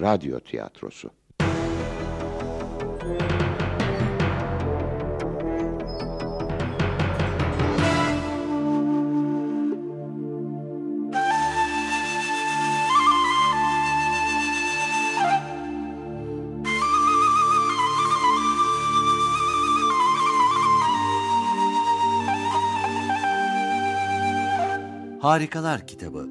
radyo tiyatrosu. Harikalar Kitabı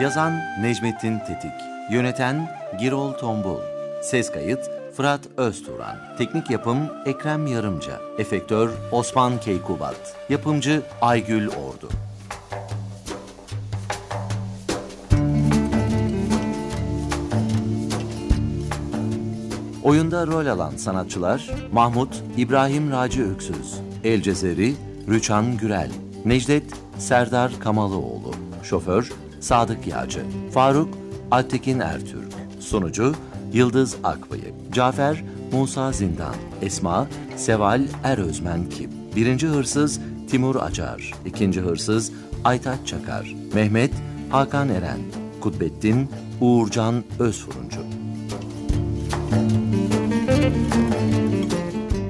Yazan Necmettin Tetik. Yöneten Girol Tombul. Ses kayıt Fırat Özturan. Teknik yapım Ekrem Yarımca. Efektör Osman Keykubat. Yapımcı Aygül Ordu. Oyunda rol alan sanatçılar Mahmut İbrahim Raci Öksüz, El Cezeri Rüçhan Gürel, Necdet Serdar Kamalıoğlu, Şoför Sadık Yağcı, Faruk Altekin Ertürk, Sunucu Yıldız Akbayı, Cafer Musa Zindan, Esma Seval Erözmen Kip, Birinci Hırsız Timur Acar, İkinci Hırsız Aytaç Çakar, Mehmet Hakan Eren, Kutbettin Uğurcan Özfuruncu.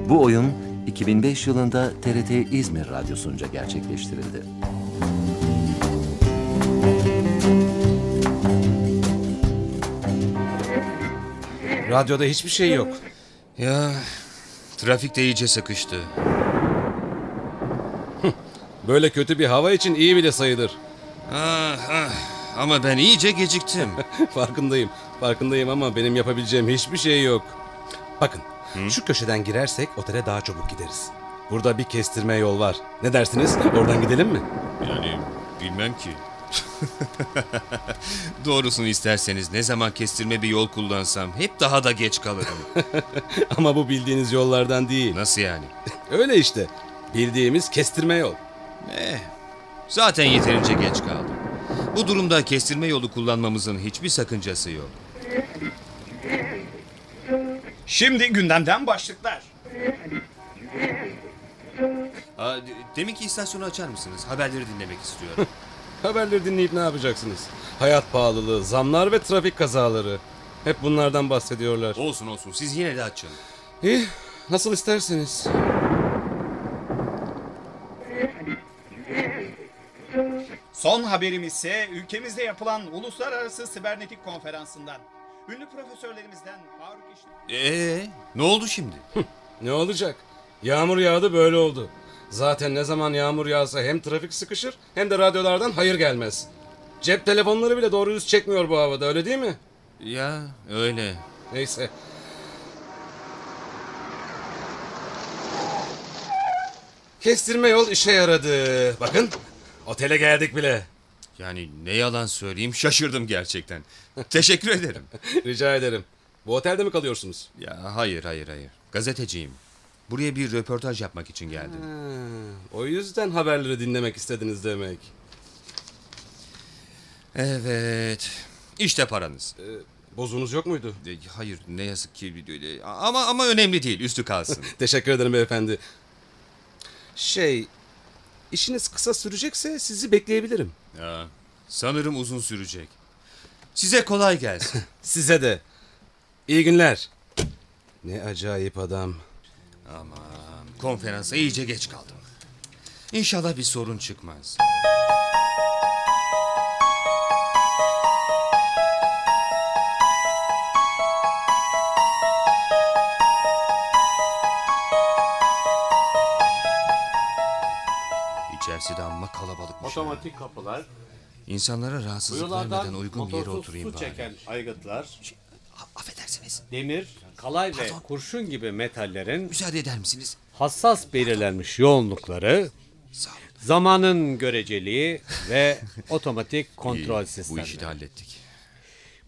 Bu oyun 2005 yılında TRT İzmir Radyosu'nca gerçekleştirildi. Radyoda hiçbir şey yok. Ya trafik de iyice sıkıştı. Böyle kötü bir hava için iyi bile sayılır. Ah, ah. Ama ben iyice geciktim. farkındayım. Farkındayım ama benim yapabileceğim hiçbir şey yok. Bakın şu köşeden girersek otele daha çabuk gideriz. Burada bir kestirme yol var. Ne dersiniz? Oradan gidelim mi? Yani bilmem ki. Doğrusunu isterseniz ne zaman kestirme bir yol kullansam hep daha da geç kalırım. ama bu bildiğiniz yollardan değil. Nasıl yani? Öyle işte. Bildiğimiz kestirme yol. Eh, zaten yeterince geç kaldım. Bu durumda kestirme yolu kullanmamızın hiçbir sakıncası yok. Şimdi gündemden başlıklar. Aa, de- deminki istasyonu açar mısınız? Haberleri dinlemek istiyorum. Haberleri dinleyip ne yapacaksınız? Hayat pahalılığı, zamlar ve trafik kazaları. Hep bunlardan bahsediyorlar. olsun olsun siz yine de açın. İyi, nasıl isterseniz. Son haberim ise ülkemizde yapılan Uluslararası Sibernetik Konferansı'ndan. Ünlü profesörlerimizden Faruk İşli... Ee, ne oldu şimdi? Ne olacak? Yağmur yağdı böyle oldu. Zaten ne zaman yağmur yağsa hem trafik sıkışır hem de radyolardan hayır gelmez. Cep telefonları bile doğru düz çekmiyor bu havada öyle değil mi? ya öyle. Neyse. Kestirme yol işe yaradı. Bakın otele geldik bile. Yani ne yalan söyleyeyim şaşırdım gerçekten. Teşekkür ederim. Rica ederim. Bu otelde mi kalıyorsunuz? Ya hayır hayır hayır. Gazeteciyim. Buraya bir röportaj yapmak için geldim. Ha, o yüzden haberleri dinlemek istediniz demek. Evet. İşte paranız. Bozunuz yok muydu? E, Hayır ne yazık ki ama ama önemli değil. Üstü kalsın. Teşekkür ederim beyefendi. Şey, işiniz kısa sürecekse sizi bekleyebilirim. ya, sanırım uzun sürecek. Size kolay gelsin. Size de. İyi günler. Ne acayip adam. Aman konferansa iyice geç kaldım. İnşallah bir sorun çıkmaz. İçerisi de amma kalabalıkmış. ha. Otomatik kapılar, İnsanlara rahatsızlık vermeden uygun bir yere motorsuz oturayım su bari. çeken aygıtlar, A- Affedersiniz. demir, kalay ve Pardon. kurşun gibi metallerin Müsaade eder misiniz? hassas belirlenmiş yoğunlukları, Sağ olun. zamanın göreceliği ve otomatik kontrol İyi, Bu sistemleri. işi de hallettik.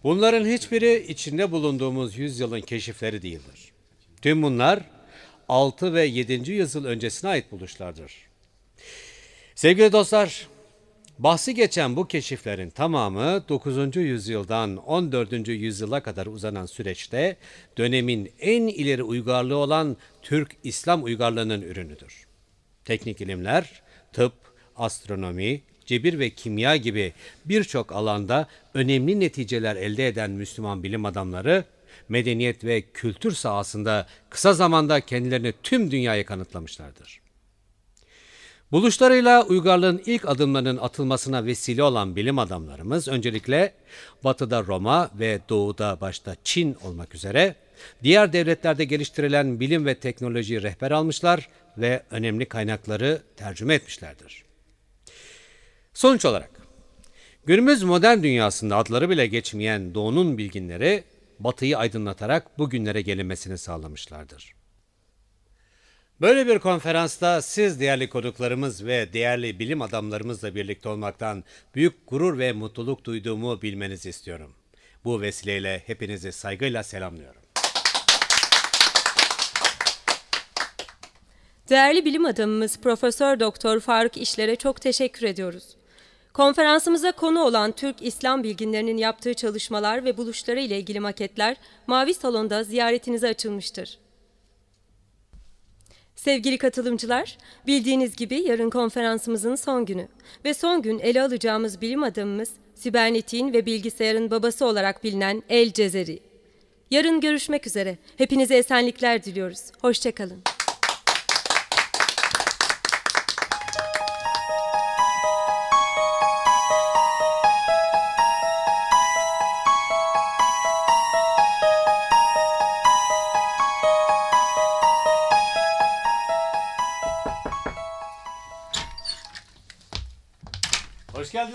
Bunların hiçbiri içinde bulunduğumuz yüzyılın keşifleri değildir. Tüm bunlar 6 ve 7. yüzyıl öncesine ait buluşlardır. Sevgili dostlar, bahsi geçen bu keşiflerin tamamı 9. yüzyıldan 14. yüzyıla kadar uzanan süreçte dönemin en ileri uygarlığı olan Türk İslam uygarlığının ürünüdür. Teknik ilimler, tıp, astronomi, cebir ve kimya gibi birçok alanda önemli neticeler elde eden Müslüman bilim adamları, medeniyet ve kültür sahasında kısa zamanda kendilerini tüm dünyaya kanıtlamışlardır. Buluşlarıyla uygarlığın ilk adımlarının atılmasına vesile olan bilim adamlarımız öncelikle Batı'da Roma ve Doğu'da başta Çin olmak üzere diğer devletlerde geliştirilen bilim ve teknolojiyi rehber almışlar ve önemli kaynakları tercüme etmişlerdir. Sonuç olarak günümüz modern dünyasında adları bile geçmeyen Doğu'nun bilginleri Batı'yı aydınlatarak bugünlere gelinmesini sağlamışlardır. Böyle bir konferansta siz değerli konuklarımız ve değerli bilim adamlarımızla birlikte olmaktan büyük gurur ve mutluluk duyduğumu bilmenizi istiyorum. Bu vesileyle hepinizi saygıyla selamlıyorum. Değerli bilim adamımız Profesör Doktor Faruk İşler'e çok teşekkür ediyoruz. Konferansımıza konu olan Türk İslam bilginlerinin yaptığı çalışmalar ve buluşları ile ilgili maketler Mavi Salon'da ziyaretinize açılmıştır. Sevgili katılımcılar, bildiğiniz gibi yarın konferansımızın son günü ve son gün ele alacağımız bilim adamımız sibernetiğin ve bilgisayarın babası olarak bilinen El Cezeri. Yarın görüşmek üzere. Hepinize esenlikler diliyoruz. Hoşçakalın.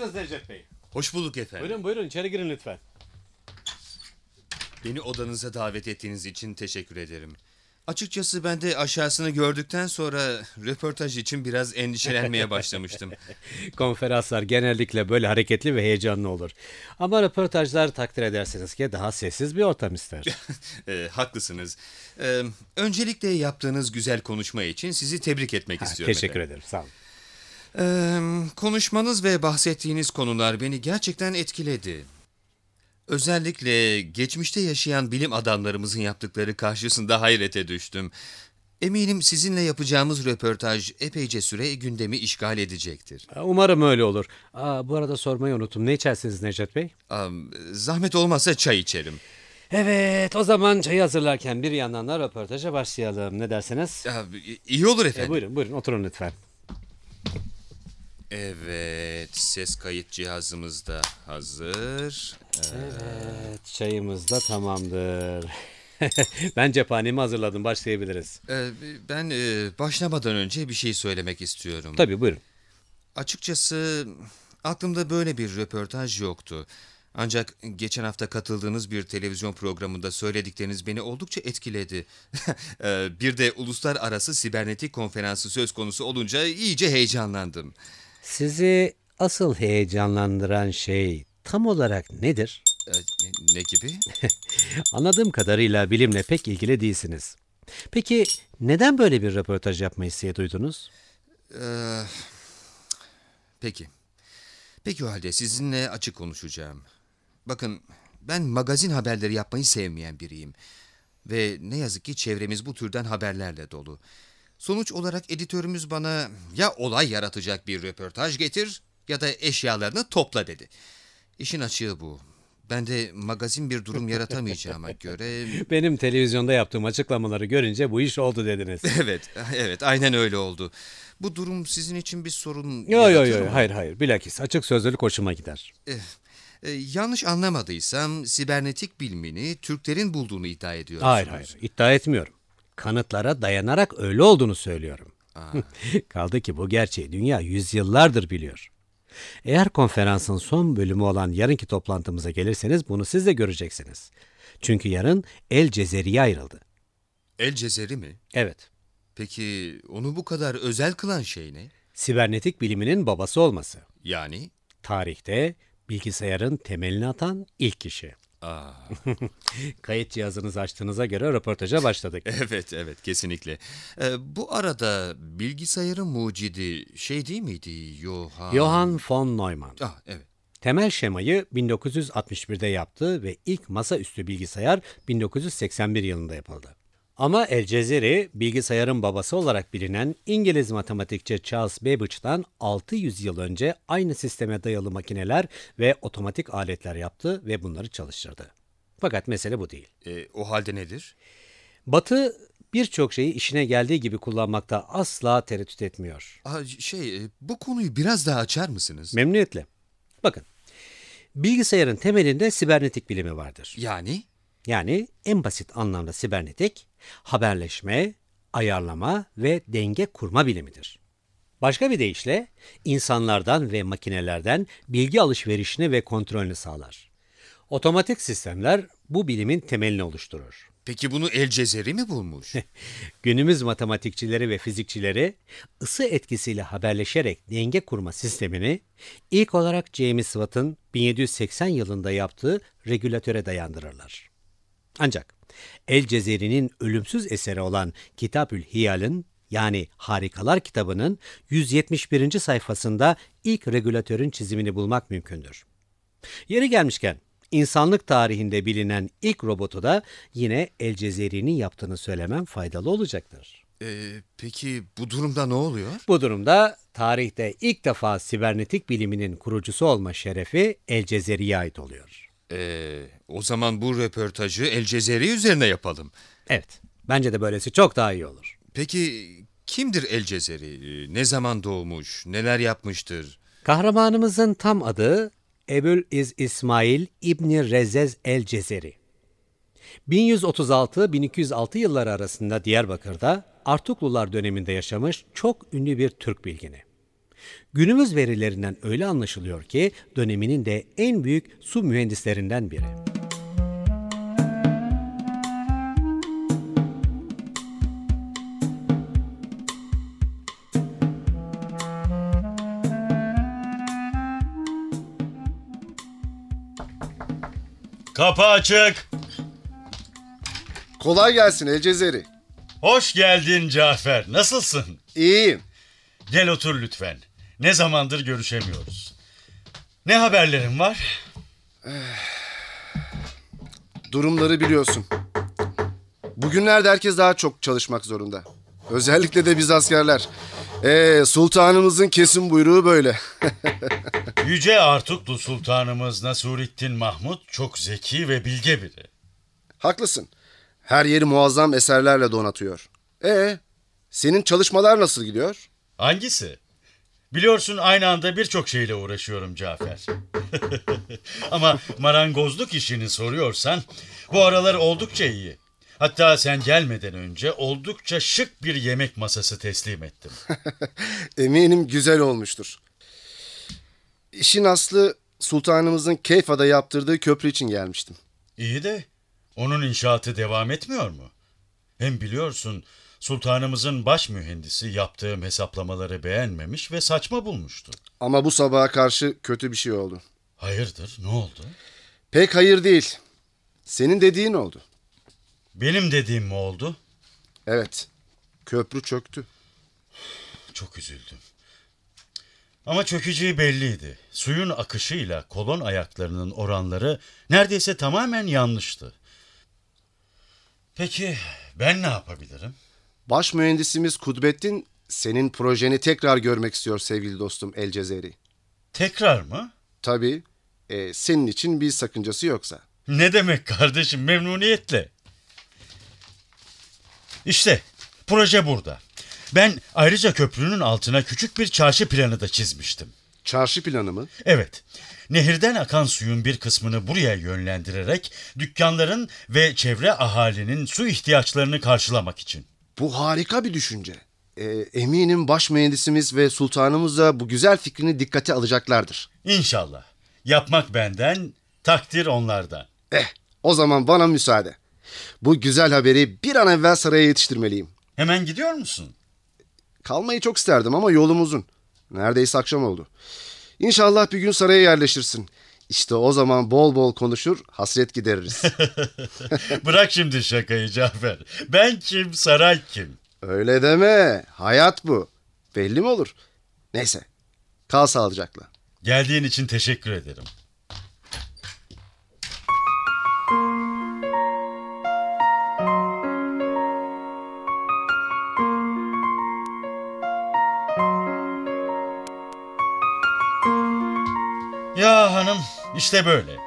Geldiniz Necdet Bey. Hoş bulduk efendim. Buyurun buyurun içeri girin lütfen. Beni odanıza davet ettiğiniz için teşekkür ederim. Açıkçası ben de aşağısını gördükten sonra röportaj için biraz endişelenmeye başlamıştım. Konferanslar genellikle böyle hareketli ve heyecanlı olur. Ama röportajlar takdir edersiniz ki daha sessiz bir ortam ister. Ee, haklısınız. Ee, öncelikle yaptığınız güzel konuşma için sizi tebrik etmek istiyorum. Teşekkür efendim. ederim sağ olun. Ee, konuşmanız ve bahsettiğiniz konular beni gerçekten etkiledi. Özellikle geçmişte yaşayan bilim adamlarımızın yaptıkları karşısında hayrete düştüm. Eminim sizinle yapacağımız röportaj epeyce süre gündemi işgal edecektir. Umarım öyle olur. Aa, bu arada sormayı unuttum. Ne içersiniz Necdet Bey? Am, zahmet olmazsa çay içerim. Evet o zaman çayı hazırlarken bir yandan da röportaja başlayalım. Ne dersiniz? Ya, iyi olur E, efendim. buyurun buyurun oturun lütfen. Evet, ses kayıt cihazımız da hazır. Evet çayımız da tamamdır. ben cephanemi hazırladım başlayabiliriz. Ee, ben e, başlamadan önce bir şey söylemek istiyorum. Tabii buyurun. Açıkçası aklımda böyle bir röportaj yoktu. Ancak geçen hafta katıldığınız bir televizyon programında söyledikleriniz beni oldukça etkiledi. Ee, bir de uluslararası sibernetik konferansı söz konusu olunca iyice heyecanlandım. Sizi asıl heyecanlandıran şey tam olarak nedir? Ee, ne- ne gibi? Anladığım kadarıyla bilimle pek ilgili değilsiniz. Peki neden böyle bir röportaj yapma isteği duydunuz? Ee, peki. Peki o halde sizinle açık konuşacağım. Bakın ben magazin haberleri yapmayı sevmeyen biriyim. Ve ne yazık ki çevremiz bu türden haberlerle dolu. Sonuç olarak editörümüz bana ya olay yaratacak bir röportaj getir ya da eşyalarını topla dedi. İşin açığı bu. Ben de magazin bir durum yaratamayacağıma göre... Benim televizyonda yaptığım açıklamaları görünce bu iş oldu dediniz. Evet, evet aynen öyle oldu. Bu durum sizin için bir sorun Yo yo yaratıyor yo mu? hayır hayır bilakis açık sözlülük hoşuma gider. Ee, yanlış anlamadıysam sibernetik bilimini Türklerin bulduğunu iddia ediyorsunuz. Hayır hayır iddia etmiyorum. Kanıtlara dayanarak öyle olduğunu söylüyorum. Kaldı ki bu gerçeği dünya yüzyıllardır biliyor. Eğer konferansın son bölümü olan yarınki toplantımıza gelirseniz bunu siz de göreceksiniz. Çünkü yarın El Cezeri'ye ayrıldı. El Cezeri mi? Evet, Peki onu bu kadar özel kılan şey ne? sibernetik biliminin babası olması. Yani? Tarihte bilgisayarın temelini atan ilk kişi. Aa, Kayıt cihazınızı açtığınıza göre röportaja başladık. evet evet kesinlikle. Ee, bu arada bilgisayarın mucidi şey değil miydi? Johann... Johann von Neumann. Ah evet. Temel şemayı 1961'de yaptı ve ilk masaüstü bilgisayar 1981 yılında yapıldı. Ama El Cezeri, bilgisayarın babası olarak bilinen İngiliz matematikçi Charles Babbage'dan 600 yıl önce aynı sisteme dayalı makineler ve otomatik aletler yaptı ve bunları çalıştırdı. Fakat mesele bu değil. E, o halde nedir? Batı birçok şeyi işine geldiği gibi kullanmakta asla tereddüt etmiyor. Aa, şey, e, bu konuyu biraz daha açar mısınız? Memnuniyetle. Bakın, bilgisayarın temelinde sibernetik bilimi vardır. yani? Yani en basit anlamda sibernetik, haberleşme, ayarlama ve denge kurma bilimidir. Başka bir deyişle insanlardan ve makinelerden bilgi alışverişini ve kontrolünü sağlar. Otomatik sistemler bu bilimin temelini oluşturur. Peki bunu El Cezeri mi bulmuş? Günümüz matematikçileri ve fizikçileri ısı etkisiyle haberleşerek denge kurma sistemini ilk olarak James Watt'ın 1780 yılında yaptığı regülatöre dayandırırlar. Ancak El Cezeri'nin ölümsüz eseri olan Kitabül Hiyal'ın yani Harikalar kitabının 171. sayfasında ilk regülatörün çizimini bulmak mümkündür. Yeri gelmişken insanlık tarihinde bilinen ilk robotu da yine El Cezeri'nin yaptığını söylemem faydalı olacaktır. E, peki bu durumda ne oluyor? Bu durumda tarihte ilk defa sibernetik biliminin kurucusu olma şerefi El Cezeri'ye ait oluyor. E, o zaman bu röportajı El Cezeri üzerine yapalım. Evet, bence de böylesi çok daha iyi olur. Peki kimdir El Cezeri? E, Ne zaman doğmuş? Neler yapmıştır? Kahramanımızın tam adı Ebul İz İsmail İbni Rezez El Cezeri. 1136-1206 yılları arasında Diyarbakır'da Artuklular döneminde yaşamış çok ünlü bir Türk bilgini. Günümüz verilerinden öyle anlaşılıyor ki döneminin de en büyük su mühendislerinden biri. Kapı açık. Kolay gelsin El Cezeri. Hoş geldin Cafer. Nasılsın? İyiyim. Gel otur lütfen. Ne zamandır görüşemiyoruz. Ne haberlerin var? Durumları biliyorsun. Bugünlerde herkes daha çok çalışmak zorunda. Özellikle de biz askerler. Ee, sultanımızın kesin buyruğu böyle. Yüce Artuklu Sultanımız Nasurettin Mahmut çok zeki ve bilge biri. Haklısın. Her yeri muazzam eserlerle donatıyor. Ee, senin çalışmalar nasıl gidiyor? Hangisi? Biliyorsun aynı anda birçok şeyle uğraşıyorum Cafer. Ama marangozluk işini soruyorsan bu aralar oldukça iyi. Hatta sen gelmeden önce oldukça şık bir yemek masası teslim ettim. Eminim güzel olmuştur. İşin aslı sultanımızın Keyfa'da yaptırdığı köprü için gelmiştim. İyi de onun inşaatı devam etmiyor mu? Hem biliyorsun sultanımızın baş mühendisi yaptığım hesaplamaları beğenmemiş ve saçma bulmuştu. Ama bu sabaha karşı kötü bir şey oldu. Hayırdır ne oldu? Pek hayır değil. Senin dediğin oldu. Benim dediğim mi oldu? Evet. Köprü çöktü. Çok üzüldüm. Ama çökeceği belliydi. Suyun akışıyla kolon ayaklarının oranları neredeyse tamamen yanlıştı. Peki ben ne yapabilirim? Baş mühendisimiz Kudbettin senin projeni tekrar görmek istiyor sevgili dostum El Cezeri. Tekrar mı? Tabii e, senin için bir sakıncası yoksa. Ne demek kardeşim memnuniyetle. İşte proje burada. Ben ayrıca köprünün altına küçük bir çarşı planı da çizmiştim. Çarşı planı mı? Evet. Nehirden akan suyun bir kısmını buraya yönlendirerek dükkanların ve çevre ahalinin su ihtiyaçlarını karşılamak için. Bu harika bir düşünce. E, eminim baş mühendisimiz ve sultanımız da bu güzel fikrini dikkate alacaklardır. İnşallah. Yapmak benden, takdir onlardan. Eh, o zaman bana müsaade. Bu güzel haberi bir an evvel saraya yetiştirmeliyim. Hemen gidiyor musun? Kalmayı çok isterdim ama yolum uzun. Neredeyse akşam oldu. İnşallah bir gün saraya yerleşirsin. İşte o zaman bol bol konuşur, hasret gideririz. Bırak şimdi şakayı Cafer. Ben kim, saray kim? Öyle deme. Hayat bu. Belli mi olur? Neyse. Kal sağlıcakla. Geldiğin için teşekkür ederim. İşte böyle.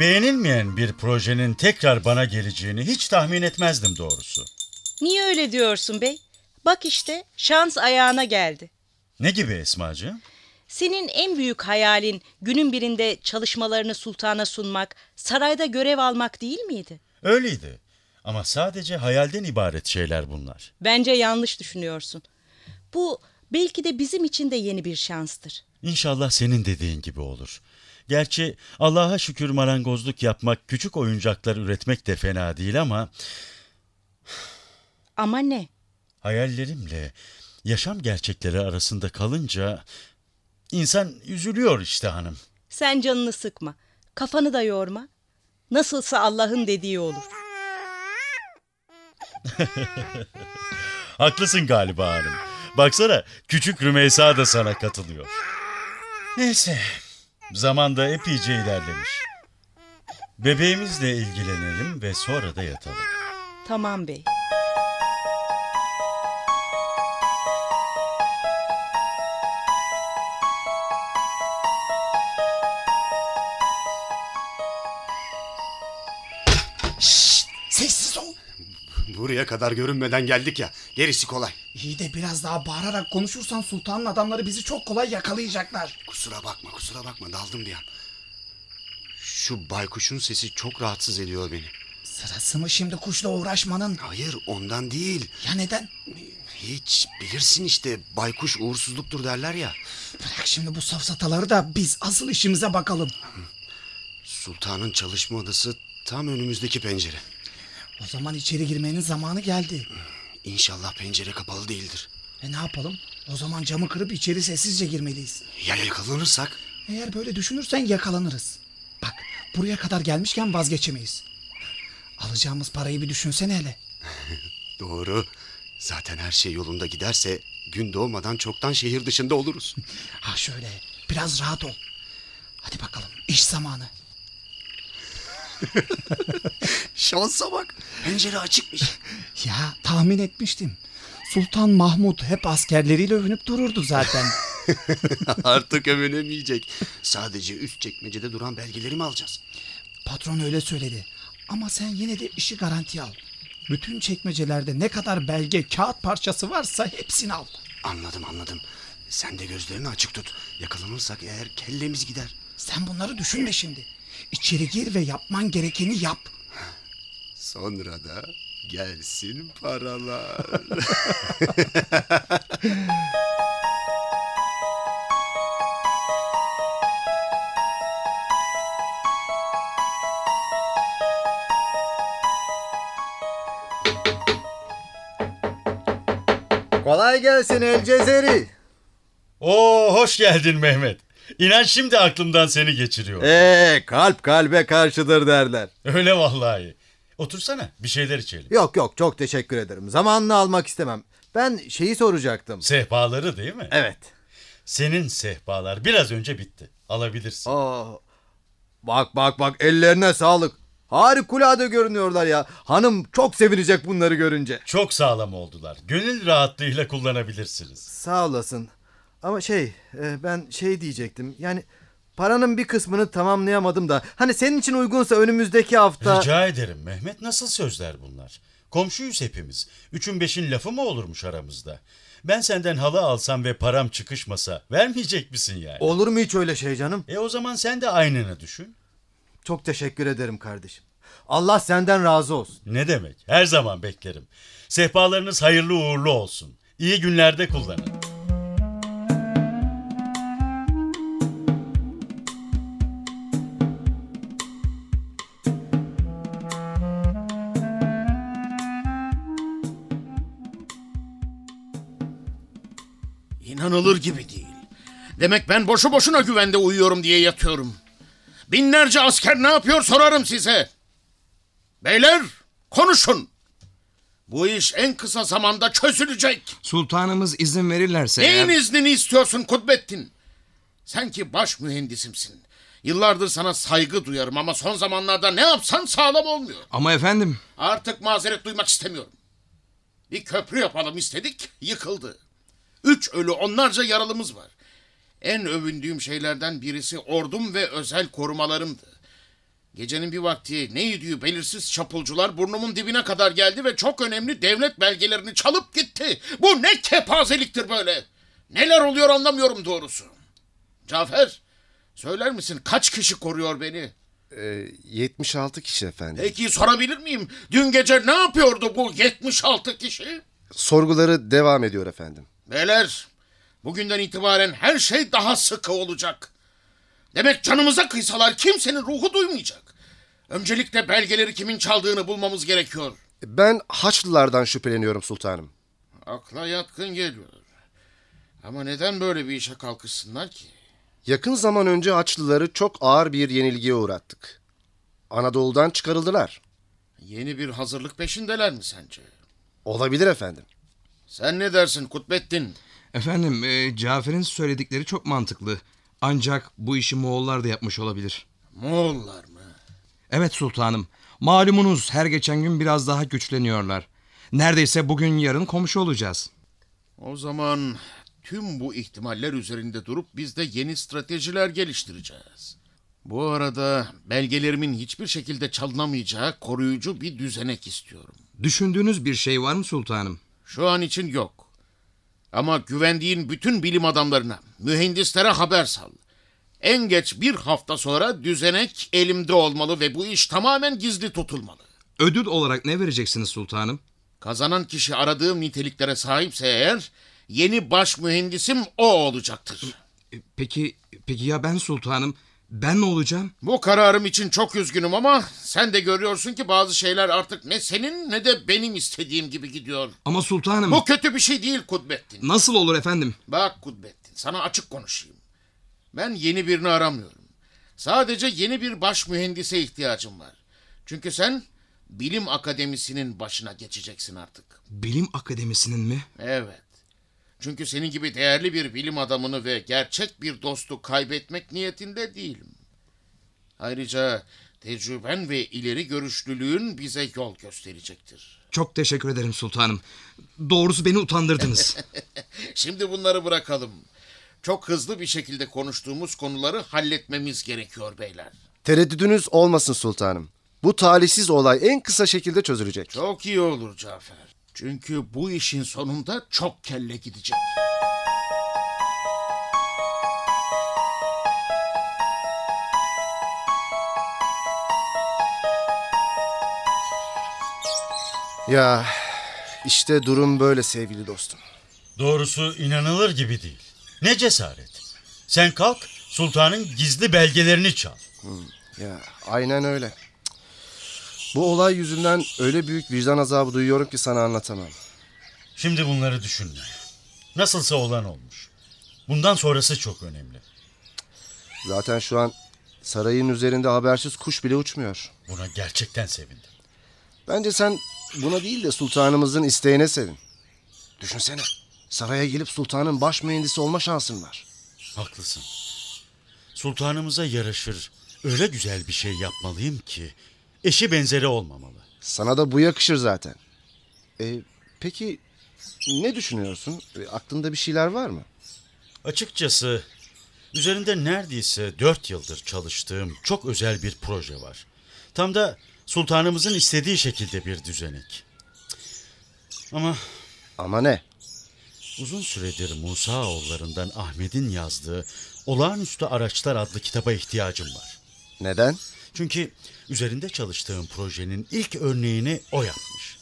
Beğenilmeyen bir projenin tekrar bana geleceğini hiç tahmin etmezdim doğrusu. Niye öyle diyorsun bey? Bak işte şans ayağına geldi. Ne gibi Esmacığım? Senin en büyük hayalin günün birinde çalışmalarını sultana sunmak, sarayda görev almak değil miydi? Öyleydi. Ama sadece hayalden ibaret şeyler bunlar. Bence yanlış düşünüyorsun. Bu belki de bizim için de yeni bir şanstır. İnşallah senin dediğin gibi olur. Gerçi Allah'a şükür marangozluk yapmak, küçük oyuncaklar üretmek de fena değil ama Ama ne? hayallerimle yaşam gerçekleri arasında kalınca insan üzülüyor işte hanım. Sen canını sıkma. Kafanı da yorma. Nasılsa Allah'ın dediği olur. Haklısın galiba hanım. Baksana küçük Rümeysa da sana katılıyor. Neyse zaman da epeyce ilerlemiş. Bebeğimizle ilgilenelim ve sonra da yatalım. Tamam bey. Buraya kadar görünmeden geldik ya. Gerisi kolay. İyi de biraz daha bağırarak konuşursan sultanın adamları bizi çok kolay yakalayacaklar. Kusura bakma kusura bakma daldım bir an. Şu baykuşun sesi çok rahatsız ediyor beni. Sırası mı şimdi kuşla uğraşmanın? Hayır ondan değil. Ya neden? Hiç bilirsin işte baykuş uğursuzluktur derler ya. Bırak şimdi bu safsataları da biz asıl işimize bakalım. Sultanın çalışma odası tam önümüzdeki pencere. O zaman içeri girmenin zamanı geldi. İnşallah pencere kapalı değildir. E ne yapalım? O zaman camı kırıp içeri sessizce girmeliyiz. Ya yakalanırsak? Eğer böyle düşünürsen yakalanırız. Bak buraya kadar gelmişken vazgeçemeyiz. Alacağımız parayı bir düşünsene hele. Doğru. Zaten her şey yolunda giderse gün doğmadan çoktan şehir dışında oluruz. Ha şöyle biraz rahat ol. Hadi bakalım iş zamanı. Şansa bak. Pencere açıkmış. Ya tahmin etmiştim. Sultan Mahmut hep askerleriyle övünüp dururdu zaten. Artık övünemeyecek. Sadece üst çekmecede duran belgeleri mi alacağız? Patron öyle söyledi. Ama sen yine de işi garantiye al. Bütün çekmecelerde ne kadar belge, kağıt parçası varsa hepsini al. Anladım anladım. Sen de gözlerini açık tut. Yakalanırsak eğer kellemiz gider. Sen bunları düşünme şimdi. İçeri gir ve yapman gerekeni yap. Sonra da gelsin paralar. Kolay gelsin El Cezeri. Oo hoş geldin Mehmet. İnan şimdi aklımdan seni geçiriyor. Ee, kalp kalbe karşıdır derler. Öyle vallahi. Otursana bir şeyler içelim. Yok yok çok teşekkür ederim. Zamanını almak istemem. Ben şeyi soracaktım. Sehpaları değil mi? Evet. Senin sehpalar biraz önce bitti. Alabilirsin. Aa, bak bak bak ellerine sağlık. Harikulade görünüyorlar ya. Hanım çok sevinecek bunları görünce. Çok sağlam oldular. Gönül rahatlığıyla kullanabilirsiniz. Sağ olasın. Ama şey e, ben şey diyecektim. Yani paranın bir kısmını tamamlayamadım da. Hani senin için uygunsa önümüzdeki hafta... Rica ederim Mehmet nasıl sözler bunlar? Komşuyuz hepimiz. Üçün beşin lafı mı olurmuş aramızda? Ben senden halı alsam ve param çıkışmasa vermeyecek misin yani? Olur mu hiç öyle şey canım? E o zaman sen de aynını düşün. Çok teşekkür ederim kardeşim. Allah senden razı olsun. Ne demek? Her zaman beklerim. Sehpalarınız hayırlı uğurlu olsun. İyi günlerde kullanın. İnanılır gibi değil. Demek ben boşu boşuna güvende uyuyorum diye yatıyorum. Binlerce asker ne yapıyor sorarım size. Beyler konuşun. Bu iş en kısa zamanda çözülecek. Sultanımız izin verirlerse Neyin eğer- iznini istiyorsun Kudbettin? Sen ki baş mühendisimsin. Yıllardır sana saygı duyarım ama son zamanlarda ne yapsan sağlam olmuyor. Ama efendim Artık mazeret duymak istemiyorum. Bir köprü yapalım istedik, yıkıldı. Üç ölü onlarca yaralımız var. En övündüğüm şeylerden birisi ordum ve özel korumalarımdı. Gecenin bir vakti ne yediği belirsiz çapulcular burnumun dibine kadar geldi ve çok önemli devlet belgelerini çalıp gitti. Bu ne kepazeliktir böyle? Neler oluyor anlamıyorum doğrusu. Cafer, söyler misin kaç kişi koruyor beni? Ee, 76 kişi efendim. Peki sorabilir miyim? Dün gece ne yapıyordu bu 76 kişi? Sorguları devam ediyor efendim. Beyler, bugünden itibaren her şey daha sıkı olacak. Demek canımıza kıysalar kimsenin ruhu duymayacak. Öncelikle belgeleri kimin çaldığını bulmamız gerekiyor. Ben Haçlılardan şüpheleniyorum sultanım. Akla yatkın geliyor. Ama neden böyle bir işe kalkışsınlar ki? Yakın zaman önce Haçlıları çok ağır bir yenilgiye uğrattık. Anadolu'dan çıkarıldılar. Yeni bir hazırlık peşindeler mi sence? Olabilir efendim. Sen ne dersin Kutbettin? Efendim e, Cafer'in söyledikleri çok mantıklı. Ancak bu işi Moğollar da yapmış olabilir. Moğollar mı? Evet sultanım. Malumunuz her geçen gün biraz daha güçleniyorlar. Neredeyse bugün yarın komşu olacağız. O zaman tüm bu ihtimaller üzerinde durup biz de yeni stratejiler geliştireceğiz. Bu arada belgelerimin hiçbir şekilde çalınamayacağı koruyucu bir düzenek istiyorum. Düşündüğünüz bir şey var mı sultanım? Şu an için yok. Ama güvendiğin bütün bilim adamlarına, mühendislere haber sal. En geç bir hafta sonra düzenek elimde olmalı ve bu iş tamamen gizli tutulmalı. Ödül olarak ne vereceksiniz sultanım? Kazanan kişi aradığım niteliklere sahipse eğer yeni baş mühendisim o olacaktır. Peki peki ya ben sultanım? Ben ne olacağım? Bu kararım için çok üzgünüm ama sen de görüyorsun ki bazı şeyler artık ne senin ne de benim istediğim gibi gidiyor. Ama sultanım... Bu kötü bir şey değil Kudbettin. Nasıl olur efendim? Bak Kudbettin sana açık konuşayım. Ben yeni birini aramıyorum. Sadece yeni bir baş mühendise ihtiyacım var. Çünkü sen bilim akademisinin başına geçeceksin artık. Bilim akademisinin mi? Evet. Çünkü senin gibi değerli bir bilim adamını ve gerçek bir dostu kaybetmek niyetinde değilim. Ayrıca tecrüben ve ileri görüşlülüğün bize yol gösterecektir. Çok teşekkür ederim sultanım. Doğrusu beni utandırdınız. Şimdi bunları bırakalım. Çok hızlı bir şekilde konuştuğumuz konuları halletmemiz gerekiyor beyler. Tereddüdünüz olmasın sultanım. Bu talihsiz olay en kısa şekilde çözülecek. Çok iyi olur Cafer. Çünkü bu işin sonunda çok kelle gidecek. Ya işte durum böyle sevgili dostum. Doğrusu inanılır gibi değil. Ne cesaret. Sen kalk sultanın gizli belgelerini çal. Ya aynen öyle. Bu olay yüzünden öyle büyük vicdan azabı duyuyorum ki sana anlatamam. Şimdi bunları düşünme. Nasılsa olan olmuş. Bundan sonrası çok önemli. Zaten şu an sarayın üzerinde habersiz kuş bile uçmuyor. Buna gerçekten sevindim. Bence sen buna değil de sultanımızın isteğine sevin. Düşünsene. Saraya gelip sultanın baş mühendisi olma şansın var. Haklısın. Sultanımıza yaraşır öyle güzel bir şey yapmalıyım ki eşi benzeri olmamalı. Sana da bu yakışır zaten. E, peki ne düşünüyorsun? E, aklında bir şeyler var mı? Açıkçası üzerinde neredeyse dört yıldır çalıştığım çok özel bir proje var. Tam da sultanımızın istediği şekilde bir düzenek. Ama... Ama ne? Uzun süredir Musa oğullarından Ahmet'in yazdığı Olağanüstü Araçlar adlı kitaba ihtiyacım var. Neden? Çünkü üzerinde çalıştığım projenin ilk örneğini o yapmış.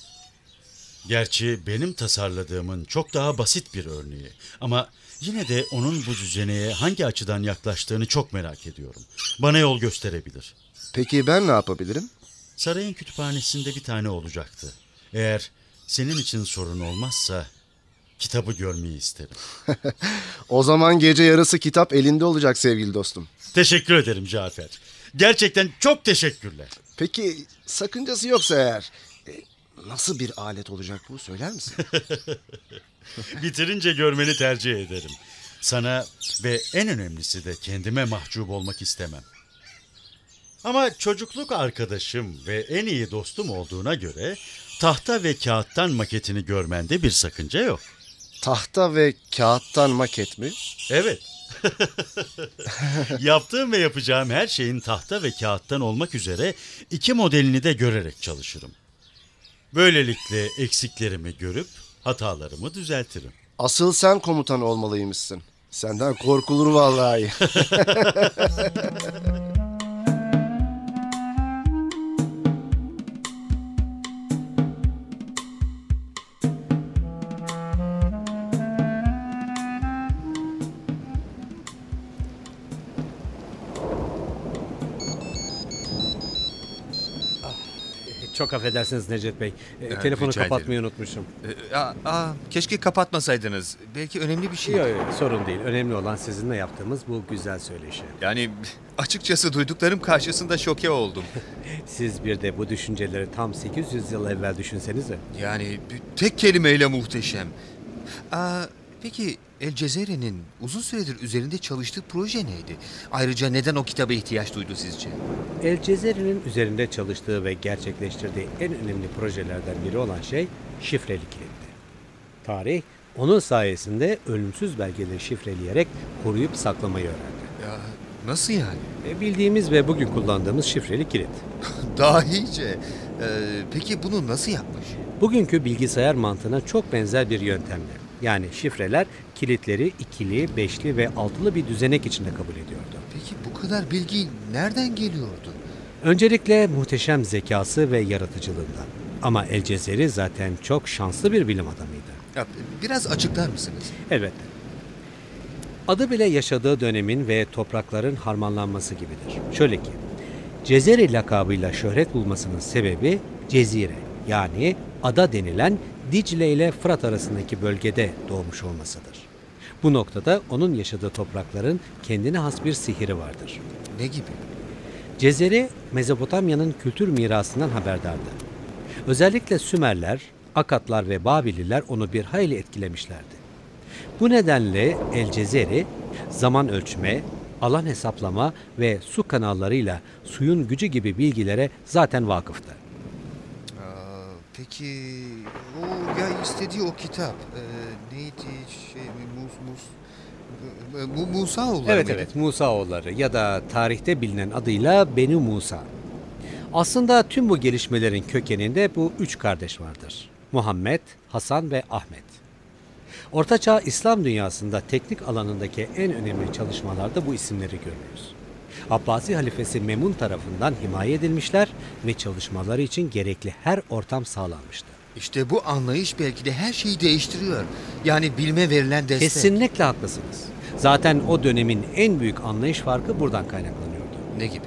Gerçi benim tasarladığımın çok daha basit bir örneği ama yine de onun bu düzeneye hangi açıdan yaklaştığını çok merak ediyorum. Bana yol gösterebilir. Peki ben ne yapabilirim? Sarayın kütüphanesinde bir tane olacaktı. Eğer senin için sorun olmazsa kitabı görmeyi isterim. o zaman gece yarısı kitap elinde olacak sevgili dostum. Teşekkür ederim Cafer. Gerçekten çok teşekkürler. Peki sakıncası yoksa eğer e, nasıl bir alet olacak bu söyler misin? Bitirince görmeni tercih ederim. Sana ve en önemlisi de kendime mahcup olmak istemem. Ama çocukluk arkadaşım ve en iyi dostum olduğuna göre tahta ve kağıttan maketini görmende bir sakınca yok. Tahta ve kağıttan maket mi? Evet. Yaptığım ve yapacağım her şeyin tahta ve kağıttan olmak üzere iki modelini de görerek çalışırım. Böylelikle eksiklerimi görüp hatalarımı düzeltirim. Asıl sen komutan olmalıymışsın. Senden korkulur vallahi. Çok affedersiniz Necdet Bey. E, Ya, telefonu rica kapatmayı unutmuşum. Ee, aa, aa, keşke kapatmasaydınız. Belki önemli bir şey. Yok yok sorun değil. Önemli olan sizinle yaptığımız bu güzel söyleşi. Yani açıkçası duyduklarım karşısında şoke oldum. Siz bir de bu düşünceleri tam 800 yıl evvel düşünsenize. Yani tek kelimeyle muhteşem. Aa, peki El Cezere'nin uzun süredir üzerinde çalıştığı proje neydi? Ayrıca neden o kitaba ihtiyaç duydu sizce? El Cezeri'nin üzerinde çalıştığı ve gerçekleştirdiği en önemli projelerden biri olan şey şifreli kilitti. Tarih onun sayesinde ölümsüz belgeleri şifreleyerek koruyup saklamayı öğrendi. Ya nasıl yani? E, bildiğimiz ve bugün kullandığımız şifreli kilit. Dahice. Ee, peki bunu nasıl yapmış? Bugünkü bilgisayar mantığına çok benzer bir yöntemle. Yani şifreler kilitleri ikili, beşli ve altılı bir düzenek içinde kabul ediyordu. Peki bu kadar bilgi nereden geliyordu? Öncelikle muhteşem zekası ve yaratıcılığından. Ama El Cezeri zaten çok şanslı bir bilim adamıydı. Ya, biraz açıklar mısınız? Elbette. Adı bile yaşadığı dönemin ve toprakların harmanlanması gibidir. Şöyle ki, Cezeri lakabıyla şöhret bulmasının sebebi Cezire yani ada denilen Dicle ile Fırat arasındaki bölgede doğmuş olmasıdır. Bu noktada onun yaşadığı toprakların kendine has bir sihiri vardır. Ne gibi? Cezeri Mezopotamya'nın kültür mirasından haberdardı. Özellikle Sümerler, Akatlar ve Babililer onu bir hayli etkilemişlerdi. Bu nedenle El Cezeri zaman ölçme, alan hesaplama ve su kanallarıyla suyun gücü gibi bilgilere zaten vakıftı. Aa, peki ya istediği o kitap e, neydi şey Mus Mus Mu- Musaoğulları Evet mıydı? evet Musaoğulları ya da tarihte bilinen adıyla Beni Musa. Aslında tüm bu gelişmelerin kökeninde bu üç kardeş vardır. Muhammed, Hasan ve Ahmet. Ortaçağ İslam dünyasında teknik alanındaki en önemli çalışmalarda bu isimleri görürüz. Abbasi halifesi Memun tarafından himaye edilmişler ve çalışmaları için gerekli her ortam sağlanmıştı. İşte bu anlayış belki de her şeyi değiştiriyor. Yani bilme verilen destek. Kesinlikle haklısınız. Zaten o dönemin en büyük anlayış farkı buradan kaynaklanıyordu. Ne gibi?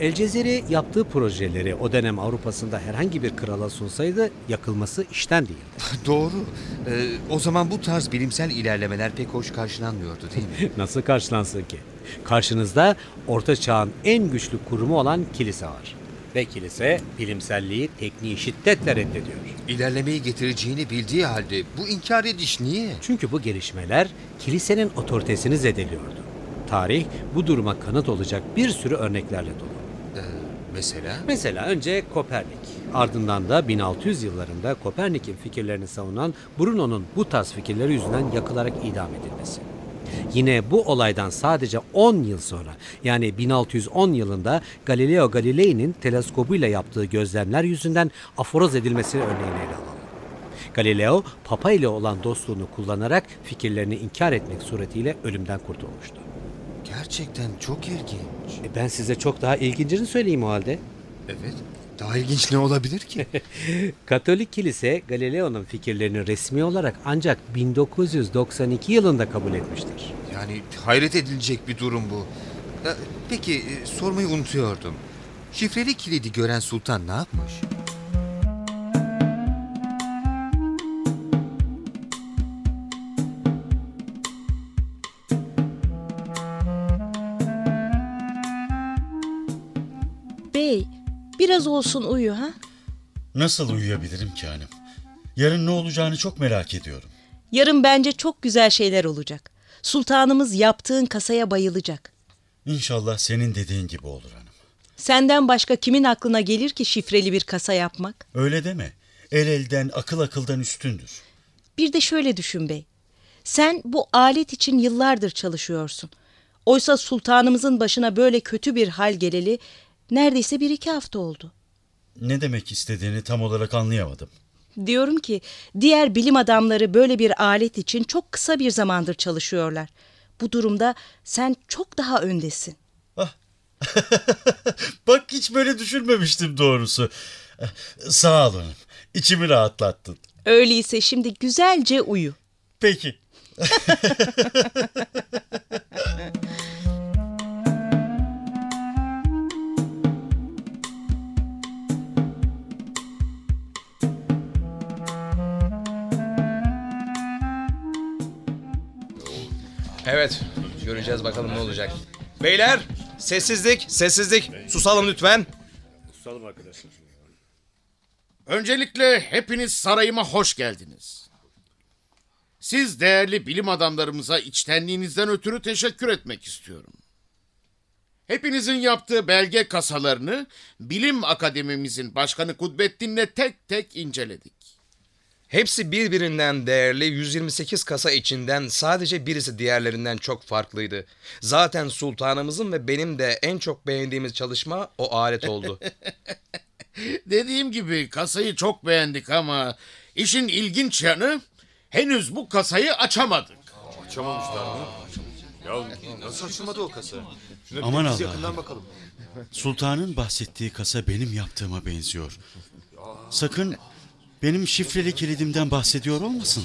El Cezeri yaptığı projeleri o dönem Avrupa'sında herhangi bir krala sunsaydı yakılması işten değildi. Doğru. Ee, o zaman bu tarz bilimsel ilerlemeler pek hoş karşılanmıyordu değil mi? Nasıl karşılansın ki? Karşınızda Orta Çağ'ın en güçlü kurumu olan kilise var. Ve kilise bilimselliği, tekniği şiddetle reddediyor. İlerlemeyi getireceğini bildiği halde bu inkar ediş niye? Çünkü bu gelişmeler kilisenin otoritesini zedeliyordu. Tarih bu duruma kanıt olacak bir sürü örneklerle dolu. Ee, mesela? Mesela önce Kopernik. Ardından da 1600 yıllarında Kopernik'in fikirlerini savunan Bruno'nun bu tarz fikirleri yüzünden yakılarak idam edilmesi. Yine bu olaydan sadece 10 yıl sonra yani 1610 yılında Galileo Galilei'nin teleskobuyla yaptığı gözlemler yüzünden aforoz edilmesini örneğini ele alalım. Galileo, Papa ile olan dostluğunu kullanarak fikirlerini inkar etmek suretiyle ölümden kurtulmuştu. Gerçekten çok ilginç. E ben size çok daha ilgincini söyleyeyim o halde. Evet. Daha ilginç ne olabilir ki? Katolik kilise Galileo'nun fikirlerini resmi olarak ancak 1992 yılında kabul etmiştir. Yani hayret edilecek bir durum bu. Ee, Peki e, sormayı unutuyordum. Şifreli kilidi gören sultan ne yapmış? Biraz olsun uyu ha. Nasıl uyuyabilirim ki hanım? Yarın ne olacağını çok merak ediyorum. Yarın bence çok güzel şeyler olacak. Sultanımız yaptığın kasaya bayılacak. İnşallah senin dediğin gibi olur hanım. Senden başka kimin aklına gelir ki şifreli bir kasa yapmak? Öyle deme. El elden akıl akıldan üstündür. Bir de şöyle düşün bey. Sen bu alet için yıllardır çalışıyorsun. Oysa sultanımızın başına böyle kötü bir hal geleli neredeyse bir iki hafta oldu. Ne demek istediğini tam olarak anlayamadım. Diyorum ki diğer bilim adamları böyle bir alet için çok kısa bir zamandır çalışıyorlar. Bu durumda sen çok daha öndesin. Bak hiç böyle düşünmemiştim doğrusu. Sağ olun. İçimi rahatlattın. Öyleyse şimdi güzelce uyu. Peki. Evet, göreceğiz bakalım ne olacak. Beyler, sessizlik, sessizlik. Susalım lütfen. Susalım arkadaşlar. Öncelikle hepiniz sarayıma hoş geldiniz. Siz değerli bilim adamlarımıza içtenliğinizden ötürü teşekkür etmek istiyorum. Hepinizin yaptığı belge kasalarını Bilim Akademimizin Başkanı Kudbettin'le tek tek inceledik. Hepsi birbirinden değerli 128 kasa içinden sadece birisi diğerlerinden çok farklıydı. Zaten sultanımızın ve benim de en çok beğendiğimiz çalışma o alet oldu. Dediğim gibi kasayı çok beğendik ama işin ilginç yanı henüz bu kasayı açamadık. Açamamışlar mı? Ya nasıl açılmadı o kasa? Şuna Aman biz Allah'ım. yakından bakalım. Sultanın bahsettiği kasa benim yaptığıma benziyor. Sakın benim şifreli kilidimden bahsediyor olmasın.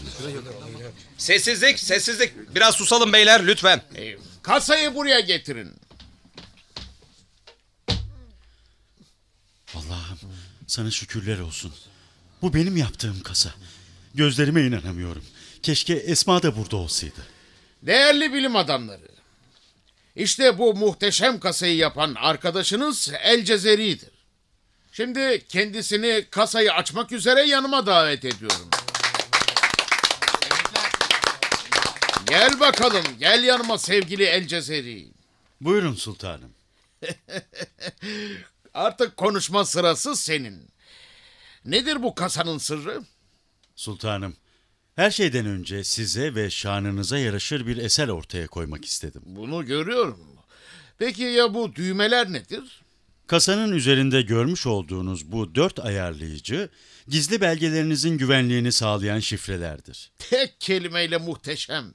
sessizlik, sessizlik. Biraz susalım beyler lütfen. Kasayı buraya getirin. Allah'ım sana şükürler olsun. Bu benim yaptığım kasa. Gözlerime inanamıyorum. Keşke Esma da burada olsaydı. Değerli bilim adamları. İşte bu muhteşem kasayı yapan arkadaşınız El Cezeri'dir. Şimdi kendisini kasayı açmak üzere yanıma davet ediyorum. Gel bakalım, gel yanıma sevgili El Cezeri. Buyurun sultanım. Artık konuşma sırası senin. Nedir bu kasanın sırrı? Sultanım, her şeyden önce size ve şanınıza yaraşır bir eser ortaya koymak istedim. Bunu görüyorum. Peki ya bu düğmeler nedir? Kasanın üzerinde görmüş olduğunuz bu dört ayarlayıcı, gizli belgelerinizin güvenliğini sağlayan şifrelerdir. Tek kelimeyle muhteşem.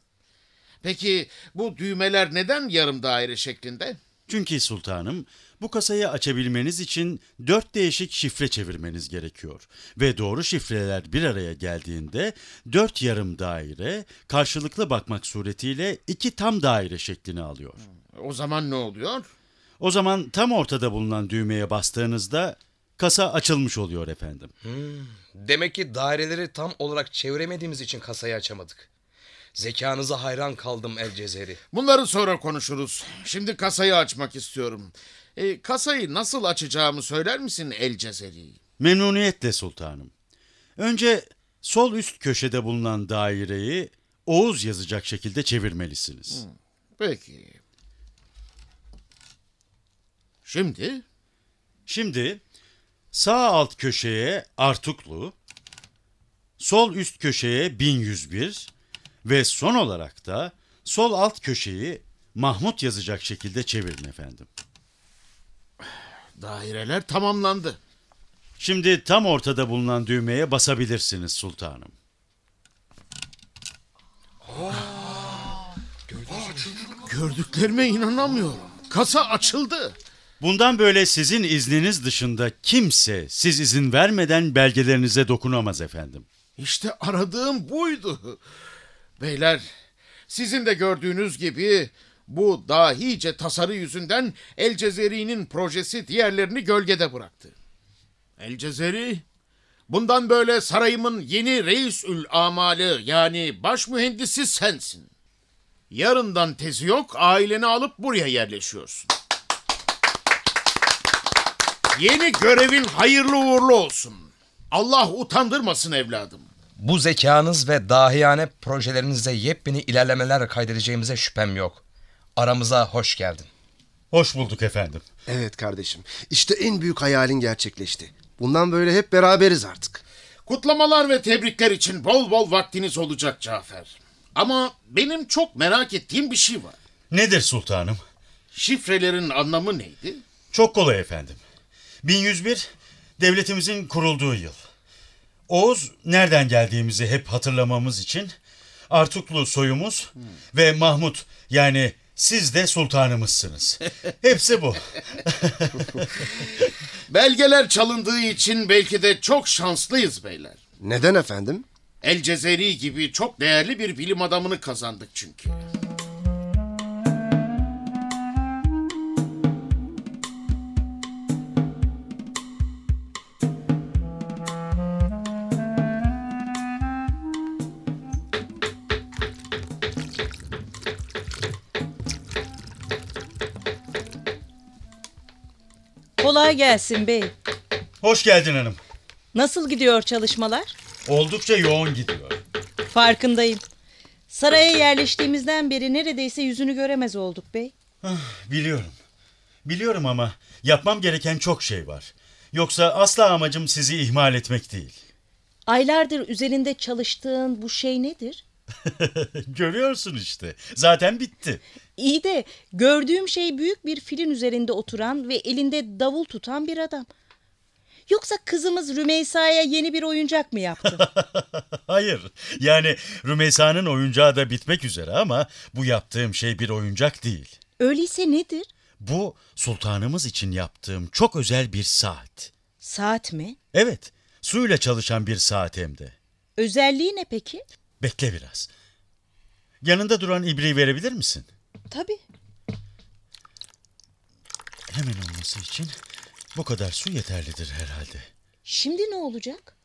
Peki bu düğmeler neden yarım daire şeklinde? Çünkü sultanım, bu kasayı açabilmeniz için dört değişik şifre çevirmeniz gerekiyor. Ve doğru şifreler bir araya geldiğinde dört yarım daire karşılıklı bakmak suretiyle iki tam daire şeklini alıyor. O zaman ne oluyor? O zaman tam ortada bulunan düğmeye bastığınızda kasa açılmış oluyor efendim. Hmm, demek ki daireleri tam olarak çeviremediğimiz için kasayı açamadık. Zekanıza hayran kaldım El Cezeri. Bunları sonra konuşuruz. Şimdi kasayı açmak istiyorum. E, kasayı nasıl açacağımı söyler misin El Cezeri? Memnuniyetle sultanım. Önce sol üst köşede bulunan daireyi Oğuz yazacak şekilde çevirmelisiniz. Peki. Şimdi? Şimdi sağ alt köşeye Artuklu, sol üst köşeye 1101 ve son olarak da sol alt köşeyi Mahmut yazacak şekilde çevirin efendim. Daireler tamamlandı. Şimdi tam ortada bulunan düğmeye basabilirsiniz sultanım. Gördüklerime inanamıyorum. Kasa açıldı. Bundan böyle sizin izniniz dışında kimse siz izin vermeden belgelerinize dokunamaz efendim. İşte aradığım buydu. Beyler, sizin de gördüğünüz gibi bu dahice tasarı yüzünden El Cezeri'nin projesi diğerlerini gölgede bıraktı. El Cezeri, bundan böyle sarayımın yeni reisül amalı yani baş mühendisi sensin. Yarından tezi yok, aileni alıp buraya yerleşiyorsun. Yeni görevin hayırlı uğurlu olsun. Allah utandırmasın evladım. Bu zekanız ve dahiyane projelerinizde yepyeni ilerlemeler kaydedeceğimize şüphem yok. Aramıza hoş geldin. Hoş bulduk efendim. Evet kardeşim. İşte en büyük hayalin gerçekleşti. Bundan böyle hep beraberiz artık. Kutlamalar ve tebrikler için bol bol vaktiniz olacak Cafer. Ama benim çok merak ettiğim bir şey var. Nedir sultanım? Şifrelerin anlamı neydi? Çok kolay efendim. 1101 devletimizin kurulduğu yıl. Oğuz nereden geldiğimizi hep hatırlamamız için Artuklu soyumuz ve Mahmut yani siz de sultanımızsınız. Hepsi bu. Belgeler çalındığı için belki de çok şanslıyız beyler. Neden efendim? El Cezeri gibi çok değerli bir bilim adamını kazandık çünkü. Kolay gelsin bey. Hoş geldin hanım. Nasıl gidiyor çalışmalar? Oldukça yoğun gidiyor. Farkındayım. Saraya yerleştiğimizden beri neredeyse yüzünü göremez olduk bey. Ah, Biliyorum. Biliyorum ama yapmam gereken çok şey var. Yoksa asla amacım sizi ihmal etmek değil. Aylardır üzerinde çalıştığın bu şey nedir? Görüyorsun işte. Zaten bitti. İyi de gördüğüm şey büyük bir filin üzerinde oturan ve elinde davul tutan bir adam. Yoksa kızımız Rümeysa'ya yeni bir oyuncak mı yaptın? Hayır. Yani Rümeysa'nın oyuncağı da bitmek üzere ama bu yaptığım şey bir oyuncak değil. Öyleyse nedir? Bu sultanımız için yaptığım çok özel bir saat. Saat mi? Evet, suyla çalışan bir saat hem de. Özelliği ne peki? Bekle biraz. Yanında duran ibriği verebilir misin? Tabii. Hemen olması için bu kadar su yeterlidir herhalde. Şimdi ne olacak?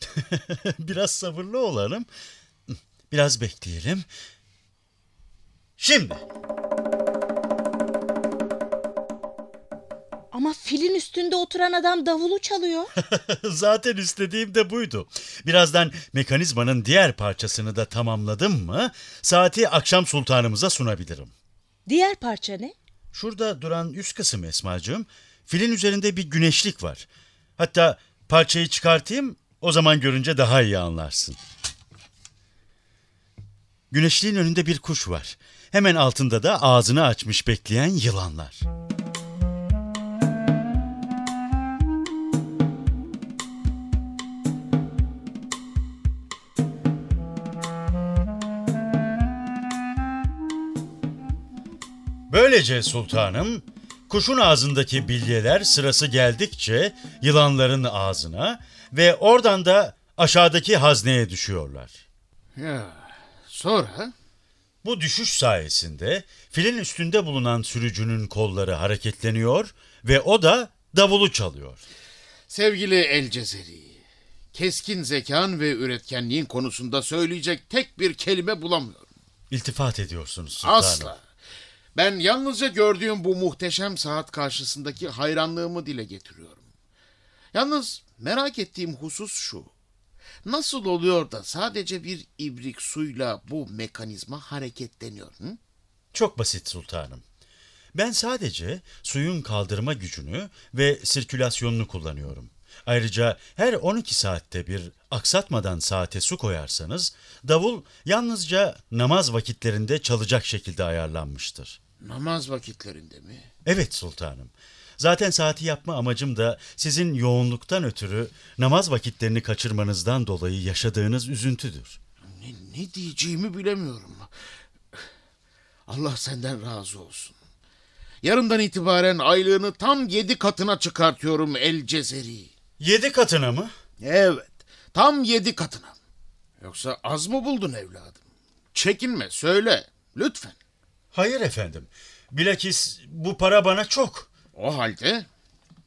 Biraz sabırlı olalım. Biraz bekleyelim. Şimdi. Ama filin üstünde oturan adam davulu çalıyor. Zaten istediğim de buydu. Birazdan mekanizmanın diğer parçasını da tamamladım mı saati akşam sultanımıza sunabilirim. Diğer parça ne? Şurada duran üst kısım Esmacığım, filin üzerinde bir güneşlik var. Hatta parçayı çıkartayım, o zaman görünce daha iyi anlarsın. Güneşliğin önünde bir kuş var. Hemen altında da ağzını açmış bekleyen yılanlar. Böylece sultanım, kuşun ağzındaki bilyeler sırası geldikçe yılanların ağzına ve oradan da aşağıdaki hazneye düşüyorlar. Ya sonra? Bu düşüş sayesinde filin üstünde bulunan sürücünün kolları hareketleniyor ve o da davulu çalıyor. Sevgili El Cezeri, keskin zekan ve üretkenliğin konusunda söyleyecek tek bir kelime bulamıyorum. İltifat ediyorsunuz sultanım. Asla. Ben yalnızca gördüğüm bu muhteşem saat karşısındaki hayranlığımı dile getiriyorum. Yalnız merak ettiğim husus şu. Nasıl oluyor da sadece bir ibrik suyla bu mekanizma hareketleniyor? Hı? Çok basit sultanım. Ben sadece suyun kaldırma gücünü ve sirkülasyonunu kullanıyorum. Ayrıca her 12 saatte bir aksatmadan saate su koyarsanız davul yalnızca namaz vakitlerinde çalacak şekilde ayarlanmıştır. Namaz vakitlerinde mi? Evet sultanım. Zaten saati yapma amacım da sizin yoğunluktan ötürü namaz vakitlerini kaçırmanızdan dolayı yaşadığınız üzüntüdür. Ne, ne diyeceğimi bilemiyorum. Allah senden razı olsun. Yarından itibaren aylığını tam yedi katına çıkartıyorum El Cezeri. Yedi katına mı? Evet, tam yedi katına. Yoksa az mı buldun evladım? Çekinme, söyle, lütfen. Hayır efendim. Bilakis bu para bana çok. O halde?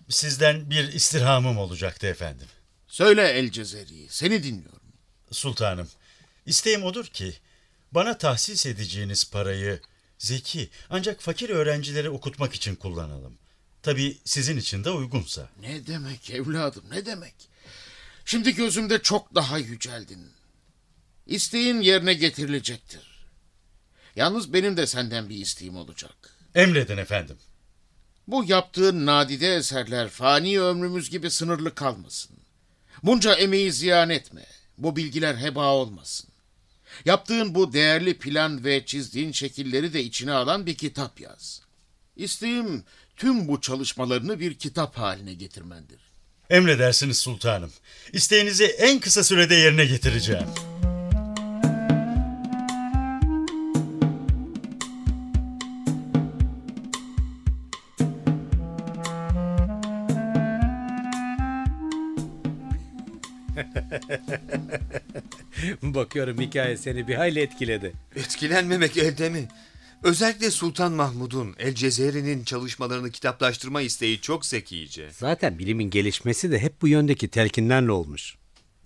Sizden bir istirhamım olacaktı efendim. Söyle El Cezeri, seni dinliyorum. Sultanım, isteğim odur ki bana tahsis edeceğiniz parayı zeki ancak fakir öğrencileri okutmak için kullanalım. Tabii sizin için de uygunsa. Ne demek evladım, ne demek? Şimdi gözümde çok daha yüceldin. İsteğin yerine getirilecektir. Yalnız benim de senden bir isteğim olacak. Emredin efendim. Bu yaptığın nadide eserler fani ömrümüz gibi sınırlı kalmasın. Bunca emeği ziyan etme. Bu bilgiler heba olmasın. Yaptığın bu değerli plan ve çizdiğin şekilleri de içine alan bir kitap yaz. İsteğim tüm bu çalışmalarını bir kitap haline getirmendir. Emredersiniz sultanım. İsteğinizi en kısa sürede yerine getireceğim. Bakıyorum hikaye seni bir hayli etkiledi. Etkilenmemek elde mi? Özellikle Sultan Mahmud'un El Cezeri'nin çalışmalarını kitaplaştırma isteği çok zekice. Zaten bilimin gelişmesi de hep bu yöndeki telkinlerle olmuş.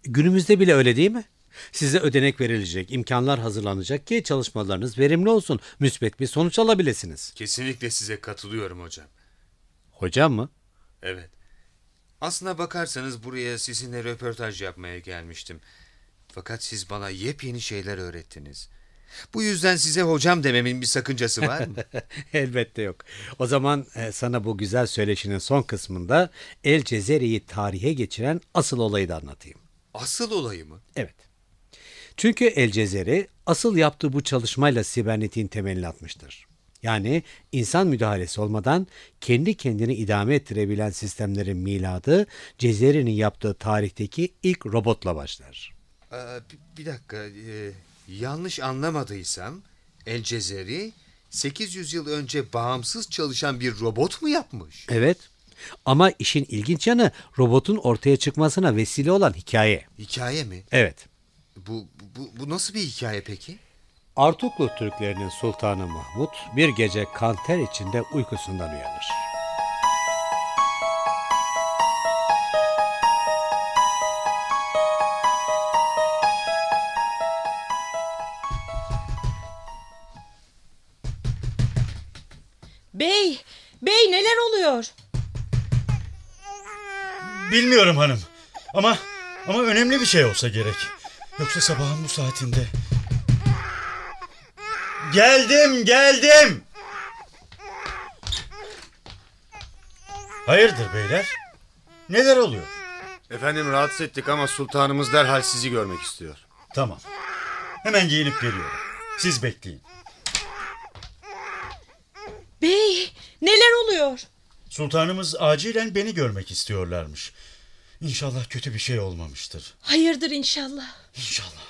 Günümüzde bile öyle değil mi? Size ödenek verilecek, imkanlar hazırlanacak ki çalışmalarınız verimli olsun, müsbet bir sonuç alabilirsiniz. Kesinlikle size katılıyorum hocam. Hocam mı? Evet. Aslına bakarsanız buraya sizinle röportaj yapmaya gelmiştim. Fakat siz bana yepyeni şeyler öğrettiniz. Bu yüzden size hocam dememin bir sakıncası var mı? Elbette yok. O zaman e, sana bu güzel söyleşinin son kısmında El Cezeri'yi tarihe geçiren asıl olayı da anlatayım. Asıl olayı mı? Evet. Çünkü El Cezeri asıl yaptığı bu çalışmayla sibernetin temelini atmıştır. Yani insan müdahalesi olmadan kendi kendini idame ettirebilen sistemlerin miladı Cezeri'nin yaptığı tarihteki ilk robotla başlar. Bir, bir dakika. ee, yanlış anlamadıysam El Cezeri 800 yıl önce bağımsız çalışan bir robot mu yapmış? Evet. Ama işin ilginç yanı robotun ortaya çıkmasına vesile olan hikaye. Hikaye mi? Evet. Bu, bu, bu nasıl bir hikaye peki? Artuklu Türklerinin Sultanı Mahmut bir gece kanter içinde uykusundan uyanır. Oluyor? Bilmiyorum hanım. Ama ama önemli bir şey olsa gerek. Yoksa sabahın bu saatinde. Geldim, geldim. Hayırdır beyler? Neler oluyor? Efendim rahatsız ettik ama sultanımız derhal sizi görmek istiyor. Tamam. Hemen giyinip geliyorum. Siz bekleyin. Bey, neler oluyor? Sultanımız acilen beni görmek istiyorlarmış. İnşallah kötü bir şey olmamıştır. Hayırdır inşallah. İnşallah.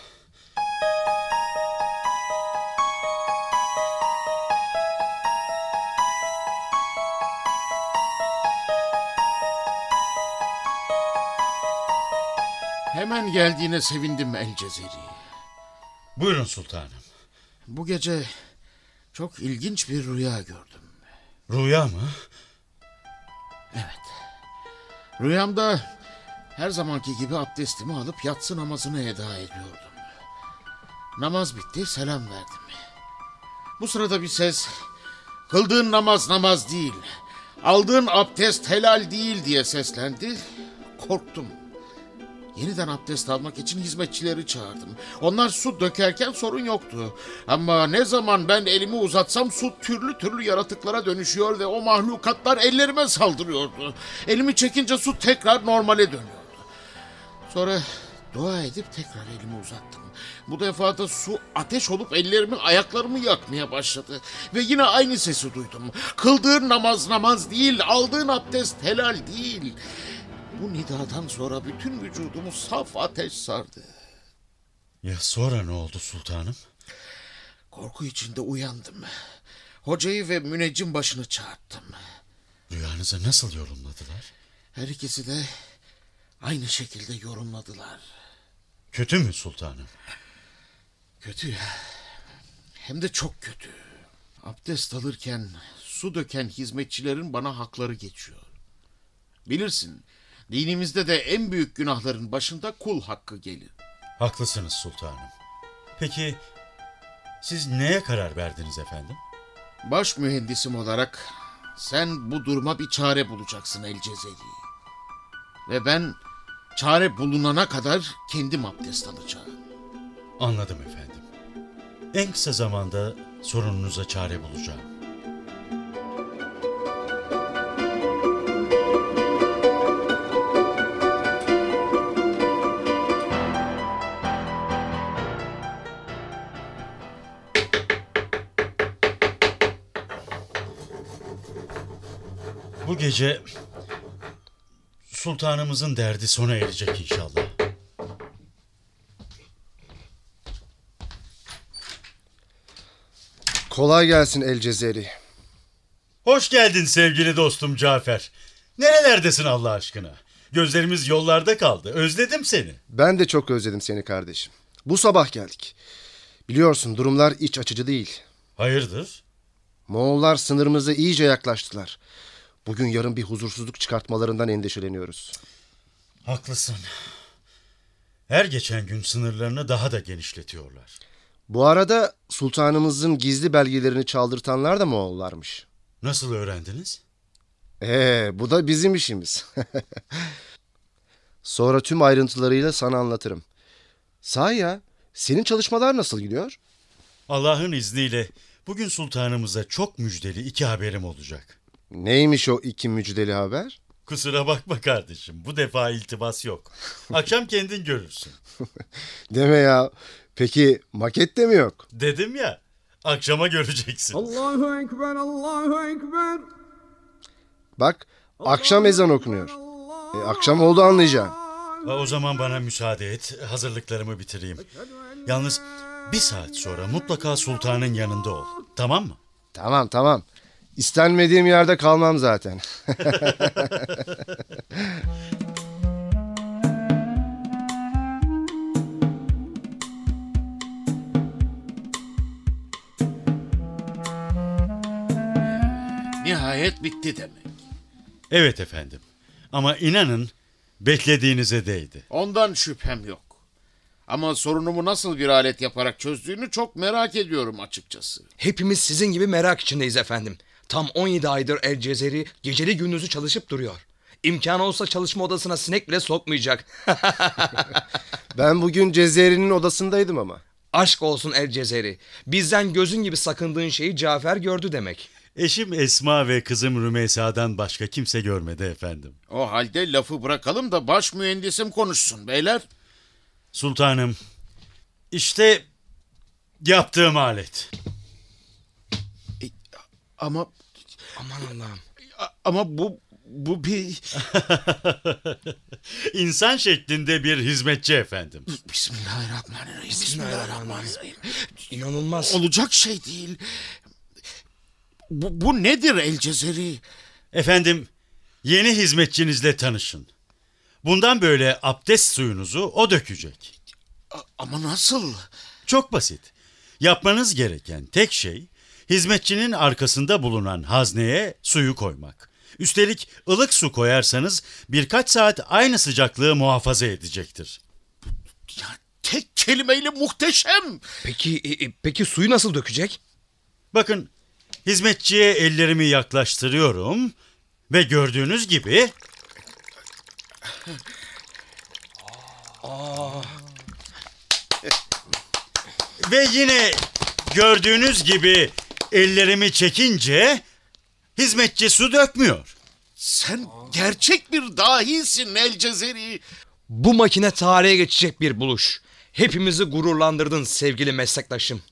Hemen geldiğine sevindim El Cezeri. Buyurun sultanım. Bu gece çok ilginç bir rüya gördüm. Rüya mı? Evet. Rüyamda her zamanki gibi abdestimi alıp yatsı namazını eda ediyordum. Namaz bitti, selam verdim. Bu sırada bir ses, kıldığın namaz namaz değil, aldığın abdest helal değil diye seslendi. Korktum. Yeniden abdest almak için hizmetçileri çağırdım. Onlar su dökerken sorun yoktu. Ama ne zaman ben elimi uzatsam su türlü türlü yaratıklara dönüşüyor ve o mahlukatlar ellerime saldırıyordu. Elimi çekince su tekrar normale dönüyordu. Sonra dua edip tekrar elimi uzattım. Bu defa da su ateş olup ellerimi ayaklarımı yakmaya başladı. Ve yine aynı sesi duydum. Kıldığın namaz namaz değil, aldığın abdest helal değil. Bu nidadan sonra bütün vücudumu saf ateş sardı. Ya sonra ne oldu sultanım? Korku içinde uyandım. Hocayı ve müneccim başını çağırttım. Rüyanızı nasıl yorumladılar? Her ikisi de aynı şekilde yorumladılar. Kötü mü sultanım? Kötü ya. Hem de çok kötü. Abdest alırken su döken hizmetçilerin bana hakları geçiyor. Bilirsin dinimizde de en büyük günahların başında kul hakkı gelir. Haklısınız sultanım. Peki siz neye karar verdiniz efendim? Baş mühendisim olarak sen bu duruma bir çare bulacaksın El Cezeri. Ve ben çare bulunana kadar kendim abdest alacağım. Anladım efendim. En kısa zamanda sorununuza çare bulacağım. Bu gece sultanımızın derdi sona erecek inşallah. Kolay gelsin El Cezeri. Hoş geldin sevgili dostum Cafer. Nerelerdesin Allah aşkına? Gözlerimiz yollarda kaldı. Özledim seni. Ben de çok özledim seni kardeşim. Bu sabah geldik. Biliyorsun durumlar iç açıcı değil. Hayırdır? Moğollar sınırımıza iyice yaklaştılar. Bugün yarın bir huzursuzluk çıkartmalarından endişeleniyoruz. Haklısın. Her geçen gün sınırlarını daha da genişletiyorlar. Bu arada sultanımızın gizli belgelerini çaldırtanlar da Moğollarmış. Nasıl öğrendiniz? Ee, bu da bizim işimiz. Sonra tüm ayrıntılarıyla sana anlatırım. Sahi ya, senin çalışmalar nasıl gidiyor? Allah'ın izniyle bugün sultanımıza çok müjdeli iki haberim olacak. Neymiş o iki müjdeli haber? Kusura bakma kardeşim bu defa iltibas yok. Akşam kendin görürsün. Deme ya. Peki maket de mi yok? Dedim ya akşama göreceksin. Allahu Ekber, Allahu Ekber. Bak akşam ezan okunuyor. E, akşam oldu anlayacağım. Ha, O zaman bana müsaade et hazırlıklarımı bitireyim. Yalnız bir saat sonra mutlaka sultanın yanında ol. Tamam mı? Tamam tamam. İstenmediğim yerde kalmam zaten. Nihayet bitti demek. Evet efendim. Ama inanın beklediğinize değdi. Ondan şüphem yok. Ama sorunumu nasıl bir alet yaparak çözdüğünü çok merak ediyorum açıkçası. Hepimiz sizin gibi merak içindeyiz efendim. Tam 17 aydır El Cezeri geceli gündüzü çalışıp duruyor. İmkan olsa çalışma odasına sinek bile sokmayacak. ben bugün Cezeri'nin odasındaydım ama. Aşk olsun El Cezeri. Bizden gözün gibi sakındığın şeyi Cafer gördü demek. Eşim Esma ve kızım Rümeysa'dan başka kimse görmedi efendim. O halde lafı bırakalım da baş mühendisim konuşsun beyler. Sultanım, işte yaptığım alet. Ama aman Allah'ım. Ama bu bu bir insan şeklinde bir hizmetçi efendim. Bismillahirrahmanirrahim. Bismillahirrahmanirrahim. İnanılmaz. Olacak şey değil. Bu, bu nedir El Cezeri? Efendim, yeni hizmetçinizle tanışın. Bundan böyle abdest suyunuzu o dökecek. Ama nasıl? Çok basit. Yapmanız gereken tek şey hizmetçinin arkasında bulunan hazneye suyu koymak. Üstelik ılık su koyarsanız birkaç saat aynı sıcaklığı muhafaza edecektir. Ya tek kelimeyle muhteşem. Peki e, e, peki suyu nasıl dökecek? Bakın hizmetçiye ellerimi yaklaştırıyorum ve gördüğünüz gibi ve yine gördüğünüz gibi ellerimi çekince hizmetçi su dökmüyor. Sen gerçek bir dahisin El Cezeri. Bu makine tarihe geçecek bir buluş. Hepimizi gururlandırdın sevgili meslektaşım.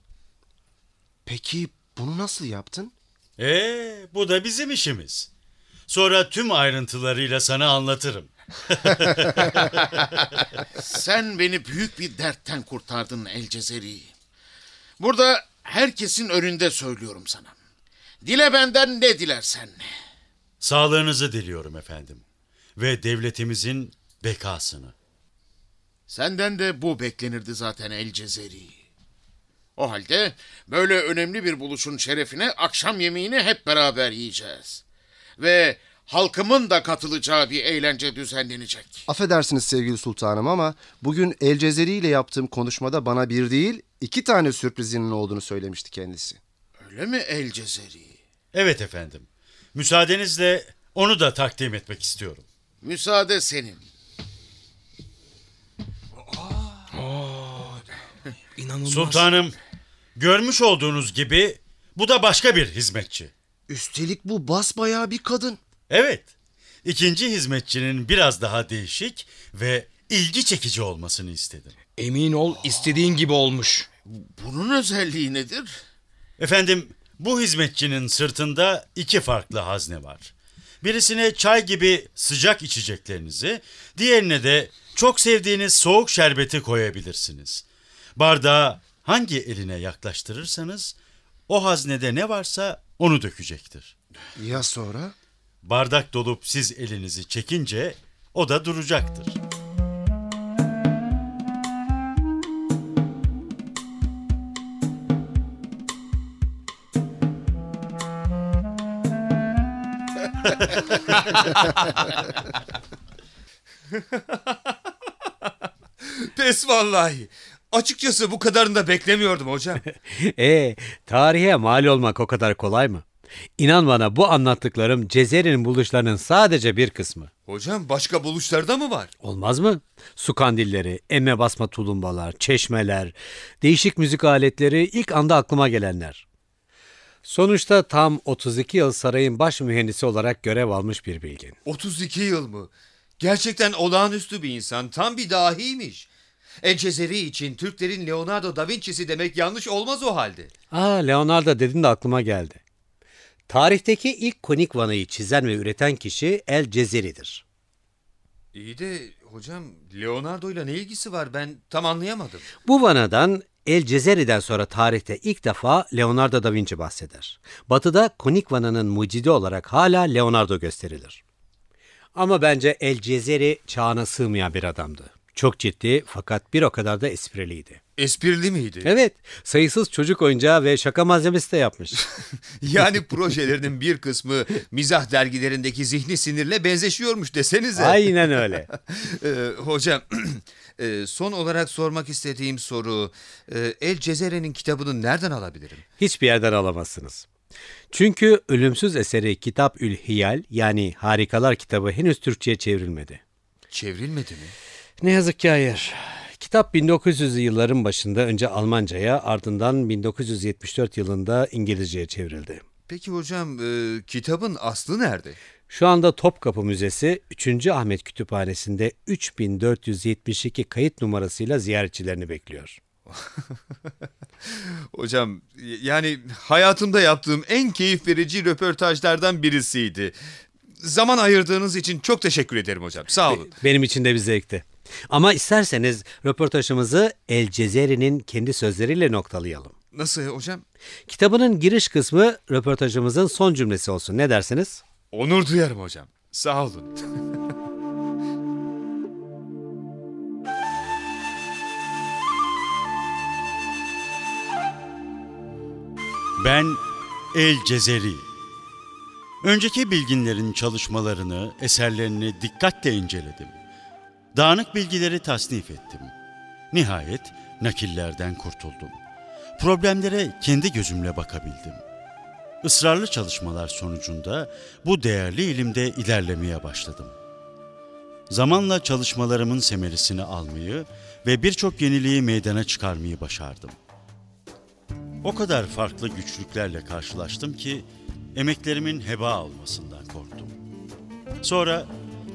Peki bunu nasıl yaptın? Ee, bu da bizim işimiz. Sonra tüm ayrıntılarıyla sana anlatırım. Sen beni büyük bir dertten kurtardın El Cezeri. Burada herkesin önünde söylüyorum sana. Dile benden ne dilersen. Sağlığınızı diliyorum efendim. Ve devletimizin bekasını. Senden de bu beklenirdi zaten El Cezeri. O halde böyle önemli bir buluşun şerefine akşam yemeğini hep beraber yiyeceğiz. Ve halkımın da katılacağı bir eğlence düzenlenecek. Affedersiniz sevgili sultanım ama bugün El Cezeri ile yaptığım konuşmada bana bir değil iki tane sürprizinin olduğunu söylemişti kendisi. Öyle mi El Cezeri? Evet efendim. Müsaadenizle onu da takdim etmek istiyorum. Müsaade senin. İnanılmaz. Sultanım, görmüş olduğunuz gibi bu da başka bir hizmetçi. Üstelik bu basbayağı bir kadın. Evet. İkinci hizmetçinin biraz daha değişik ve ilgi çekici olmasını istedim. Emin ol istediğin gibi olmuş. Bunun özelliği nedir? Efendim, bu hizmetçinin sırtında iki farklı hazne var. Birisine çay gibi sıcak içeceklerinizi, diğerine de çok sevdiğiniz soğuk şerbeti koyabilirsiniz. Bardağı hangi eline yaklaştırırsanız o haznede ne varsa onu dökecektir. Ya sonra? Bardak dolup siz elinizi çekince o da duracaktır. Pes vallahi. Açıkçası bu kadarını da beklemiyordum hocam. e, tarihe mal olmak o kadar kolay mı? İnan bana bu anlattıklarım Cezeri'nin buluşlarının sadece bir kısmı. Hocam başka buluşlarda mı var? Olmaz mı? Su kandilleri, emme basma tulumbalar, çeşmeler, değişik müzik aletleri ilk anda aklıma gelenler. Sonuçta tam 32 yıl sarayın baş mühendisi olarak görev almış bir bilgin. 32 yıl mı? Gerçekten olağanüstü bir insan. Tam bir dahiymiş. El Cezeri için Türklerin Leonardo da Vinci'si demek yanlış olmaz o halde. Aa Leonardo dedin de aklıma geldi. Tarihteki ilk konik vanayı çizen ve üreten kişi El Cezeri'dir. İyi de hocam Leonardo ile ne ilgisi var ben tam anlayamadım. Bu vanadan El Cezeri'den sonra tarihte ilk defa Leonardo da Vinci bahseder. Batı'da konik vananın mucidi olarak hala Leonardo gösterilir. Ama bence El Cezeri çağına sığmayan bir adamdı. Çok ciddi fakat bir o kadar da espriliydi. Esprili miydi? Evet, sayısız çocuk oyuncağı ve şaka malzemesi de yapmış. yani projelerinin bir kısmı mizah dergilerindeki zihni sinirle benzeşiyormuş desenize. Aynen öyle. ee, hocam, e, son olarak sormak istediğim soru, e, El Cezere'nin kitabını nereden alabilirim? Hiçbir yerden alamazsınız. Çünkü ölümsüz eseri Kitap Ül Hiyal yani Harikalar kitabı henüz Türkçe'ye çevrilmedi. Çevrilmedi mi? Ne yazık ki hayır. Kitap 1900'lü yılların başında önce Almanca'ya ardından 1974 yılında İngilizce'ye çevrildi. Peki hocam e, kitabın aslı nerede? Şu anda Topkapı Müzesi 3. Ahmet Kütüphanesi'nde 3472 kayıt numarasıyla ziyaretçilerini bekliyor. Hocam yani hayatımda yaptığım en keyif verici röportajlardan birisiydi. Zaman ayırdığınız için çok teşekkür ederim hocam. Sağ olun. Benim için de bir zevkti. Ama isterseniz röportajımızı El Cezeri'nin kendi sözleriyle noktalayalım. Nasıl hocam? Kitabının giriş kısmı röportajımızın son cümlesi olsun. Ne dersiniz? Onur duyarım hocam. Sağ olun. Ben El Cezeri. Önceki bilginlerin çalışmalarını, eserlerini dikkatle inceledim. Dağınık bilgileri tasnif ettim. Nihayet nakillerden kurtuldum. Problemlere kendi gözümle bakabildim. Israrlı çalışmalar sonucunda bu değerli ilimde ilerlemeye başladım. Zamanla çalışmalarımın semerisini almayı ve birçok yeniliği meydana çıkarmayı başardım. O kadar farklı güçlüklerle karşılaştım ki emeklerimin heba olmasından korktum. Sonra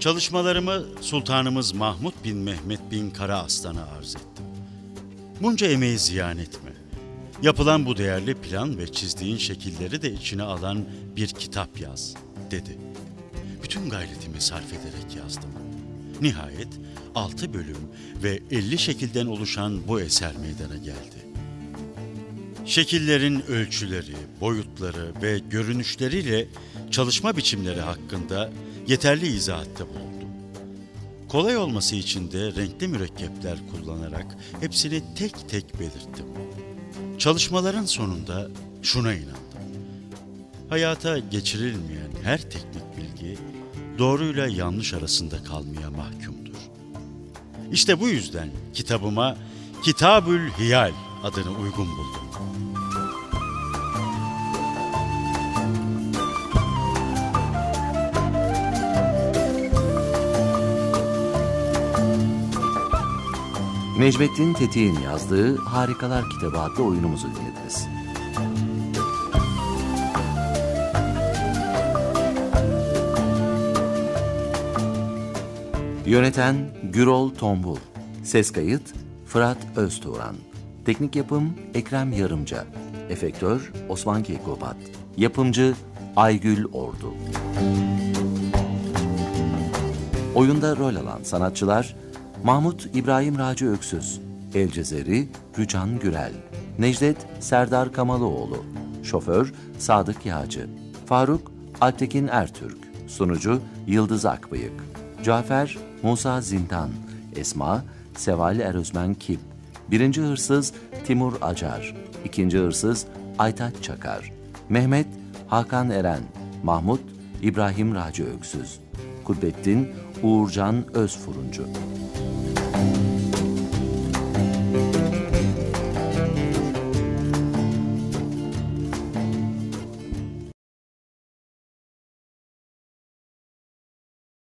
çalışmalarımı Sultanımız Mahmud bin Mehmet bin Kara Aslan'a arz ettim. Bunca emeği ziyan etme. Yapılan bu değerli plan ve çizdiğin şekilleri de içine alan bir kitap yaz, dedi. Bütün gayretimi sarf ederek yazdım. Nihayet altı bölüm ve elli şekilden oluşan bu eser meydana geldi. Şekillerin ölçüleri, boyutları ve görünüşleriyle çalışma biçimleri hakkında yeterli izahatta bulundum. Kolay olması için de renkli mürekkepler kullanarak hepsini tek tek belirttim. Çalışmaların sonunda şuna inandım. Hayata geçirilmeyen her teknik bilgi doğruyla yanlış arasında kalmaya mahkumdur. İşte bu yüzden kitabıma Kitabül Hiyal adını uygun buldum. Necmettin Tetik'in yazdığı Harikalar Kitabı adlı oyunumuzu dinlediniz. Yöneten Gürol Tombul Ses kayıt Fırat Öztuğran Teknik yapım Ekrem Yarımca Efektör Osman Keykubat Yapımcı Aygül Ordu Oyunda rol alan sanatçılar Mahmut İbrahim Raci Öksüz, El Cezeri Rücan Gürel, Necdet Serdar Kamalıoğlu, Şoför Sadık Yağcı, Faruk Altekin Ertürk, Sunucu Yıldız Akbıyık, Cafer Musa Zindan, Esma Seval Erözmen Kip, Birinci Hırsız Timur Acar, İkinci Hırsız Aytaç Çakar, Mehmet Hakan Eren, Mahmut İbrahim Raci Öksüz, Kudbettin Uğurcan Özfuruncu. thank you